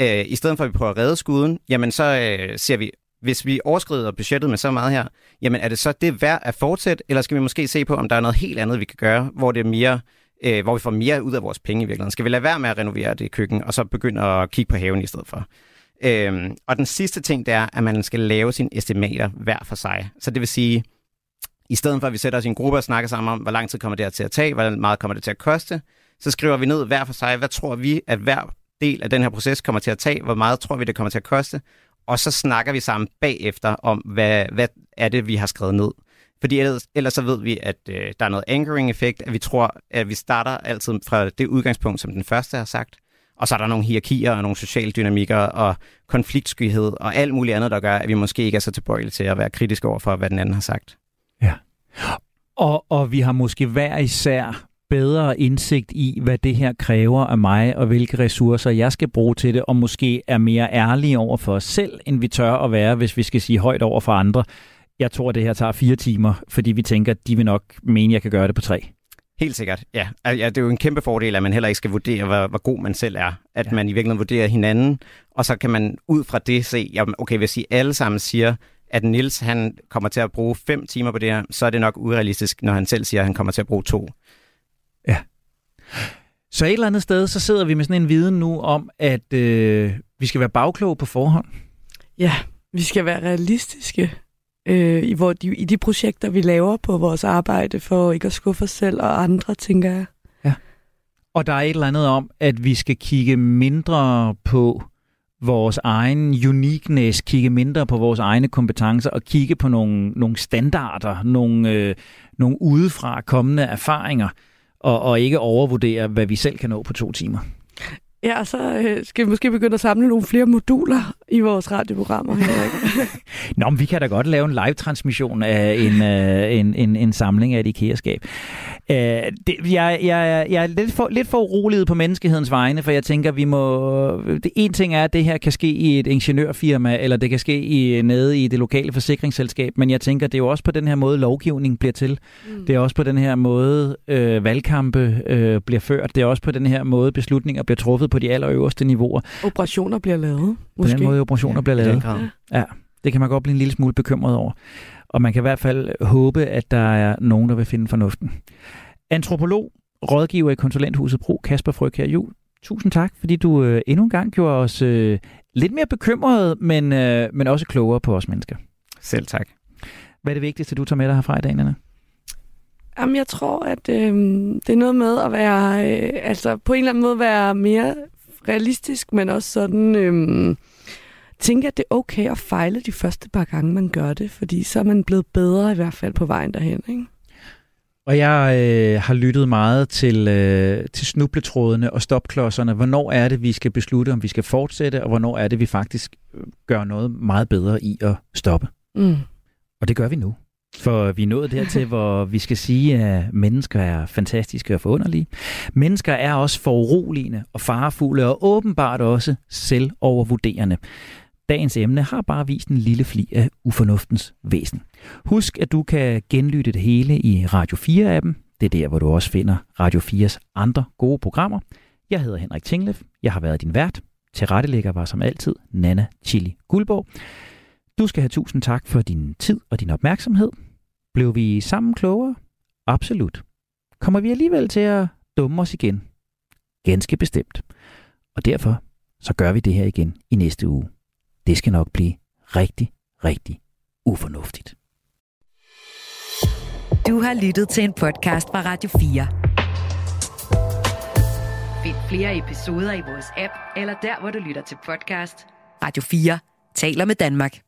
øh, i stedet for at vi prøver at redde skuden, jamen så øh, ser vi, hvis vi overskrider budgettet med så meget her, jamen er det så det værd at fortsætte, eller skal vi måske se på, om der er noget helt andet, vi kan gøre, hvor det er mere øh, hvor vi får mere ud af vores penge i virkeligheden. Skal vi lade være med at renovere det køkken, og så begynde at kigge på haven i stedet for? Øhm, og den sidste ting, det er, at man skal lave sine estimater hver for sig. Så det vil sige, i stedet for at vi sætter os i en gruppe og snakker sammen om, hvor lang tid kommer det her til at tage, hvor meget kommer det til at koste, så skriver vi ned hver for sig, hvad tror vi, at hver del af den her proces kommer til at tage, hvor meget tror vi, det kommer til at koste, og så snakker vi sammen bagefter om, hvad, hvad er det, vi har skrevet ned. Fordi ellers, ellers så ved vi, at øh, der er noget anchoring-effekt, at vi tror, at vi starter altid fra det udgangspunkt, som den første har sagt, og så er der nogle hierarkier og nogle sociale dynamikker og konfliktskyhed og alt muligt andet, der gør, at vi måske ikke er så tilbøjelige til at være kritiske over for, hvad den anden har sagt. Ja. Og, og vi har måske hver især bedre indsigt i, hvad det her kræver af mig, og hvilke ressourcer jeg skal bruge til det, og måske er mere ærlige over for os selv, end vi tør at være, hvis vi skal sige højt over for andre. Jeg tror, det her tager fire timer, fordi vi tænker, at de vil nok mene, at jeg kan gøre det på tre. Helt sikkert, ja. ja. Det er jo en kæmpe fordel, at man heller ikke skal vurdere, hvor, hvor god man selv er. At ja. man i virkeligheden vurderer hinanden, og så kan man ud fra det se, jamen, okay, hvis I alle sammen siger, at Nils han kommer til at bruge fem timer på det her, så er det nok urealistisk, når han selv siger, at han kommer til at bruge to. Ja. Så et eller andet sted, så sidder vi med sådan en viden nu om, at øh, vi skal være bagkloge på forhånd. Ja, vi skal være realistiske øh, i, hvor de, i de projekter, vi laver på vores arbejde, for ikke at skuffe os selv og andre, tænker jeg. Ja. Og der er et eller andet om, at vi skal kigge mindre på vores egen uniqueness, kigge mindre på vores egne kompetencer og kigge på nogle, nogle standarder, nogle, øh, nogle udefra kommende erfaringer, og, og ikke overvurdere, hvad vi selv kan nå på to timer. Ja, og så øh, skal vi måske begynde at samle nogle flere moduler i vores radioprogrammer. Nå, men vi kan da godt lave en live-transmission af en, øh, en, en, en samling af et IKEA-skab. Øh, det, jeg, jeg, jeg er lidt for, lidt for uroliget på menneskehedens vegne, for jeg tænker, vi må... Det, en ting er, at det her kan ske i et ingeniørfirma, eller det kan ske i, nede i det lokale forsikringsselskab, men jeg tænker, det er jo også på den her måde, lovgivning bliver til. Mm. Det er også på den her måde, øh, valgkampe øh, bliver ført. Det er også på den her måde, beslutninger bliver truffet på de allerøverste niveauer. Operationer bliver lavet, måske. På den måde, operationer ja, bliver lavet. Ja. ja, det kan man godt blive en lille smule bekymret over. Og man kan i hvert fald håbe, at der er nogen, der vil finde fornuften. Antropolog, rådgiver i konsulenthuset Pro, Kasper Frøkær Jul. Tusind tak, fordi du øh, endnu en gang gjorde os øh, lidt mere bekymrede, men, øh, men også klogere på os mennesker. Selv tak. Hvad er det vigtigste, du tager med dig herfra i dag, Anna? Jamen, jeg tror, at øh, det er noget med at være, øh, altså på en eller anden måde være mere realistisk, men også sådan... Øhm, tænke, at det er okay at fejle de første par gange, man gør det, fordi så er man blevet bedre i hvert fald på vejen derhen. Ikke? Og jeg øh, har lyttet meget til, øh, til snubletrådene og stopklodserne. Hvornår er det, vi skal beslutte, om vi skal fortsætte, og hvornår er det, vi faktisk øh, gør noget meget bedre i at stoppe. Mm. Og det gør vi nu. For vi er nået dertil, hvor vi skal sige, at mennesker er fantastiske og forunderlige. Mennesker er også foruroligende og farefulde og åbenbart også selvovervurderende. Dagens emne har bare vist en lille fli af ufornuftens væsen. Husk, at du kan genlytte det hele i Radio 4-appen. Det er der, hvor du også finder Radio 4's andre gode programmer. Jeg hedder Henrik Tinglef. Jeg har været din vært. Tilrettelægger var som altid Nana Chili Guldborg. Du skal have tusind tak for din tid og din opmærksomhed. Blev vi sammen klogere? Absolut. Kommer vi alligevel til at dumme os igen? Ganske bestemt. Og derfor så gør vi det her igen i næste uge. Det skal nok blive rigtig, rigtig ufornuftigt. Du har lyttet til en podcast fra Radio 4. Find flere episoder i vores app, eller der, hvor du lytter til podcast. Radio 4 taler med Danmark.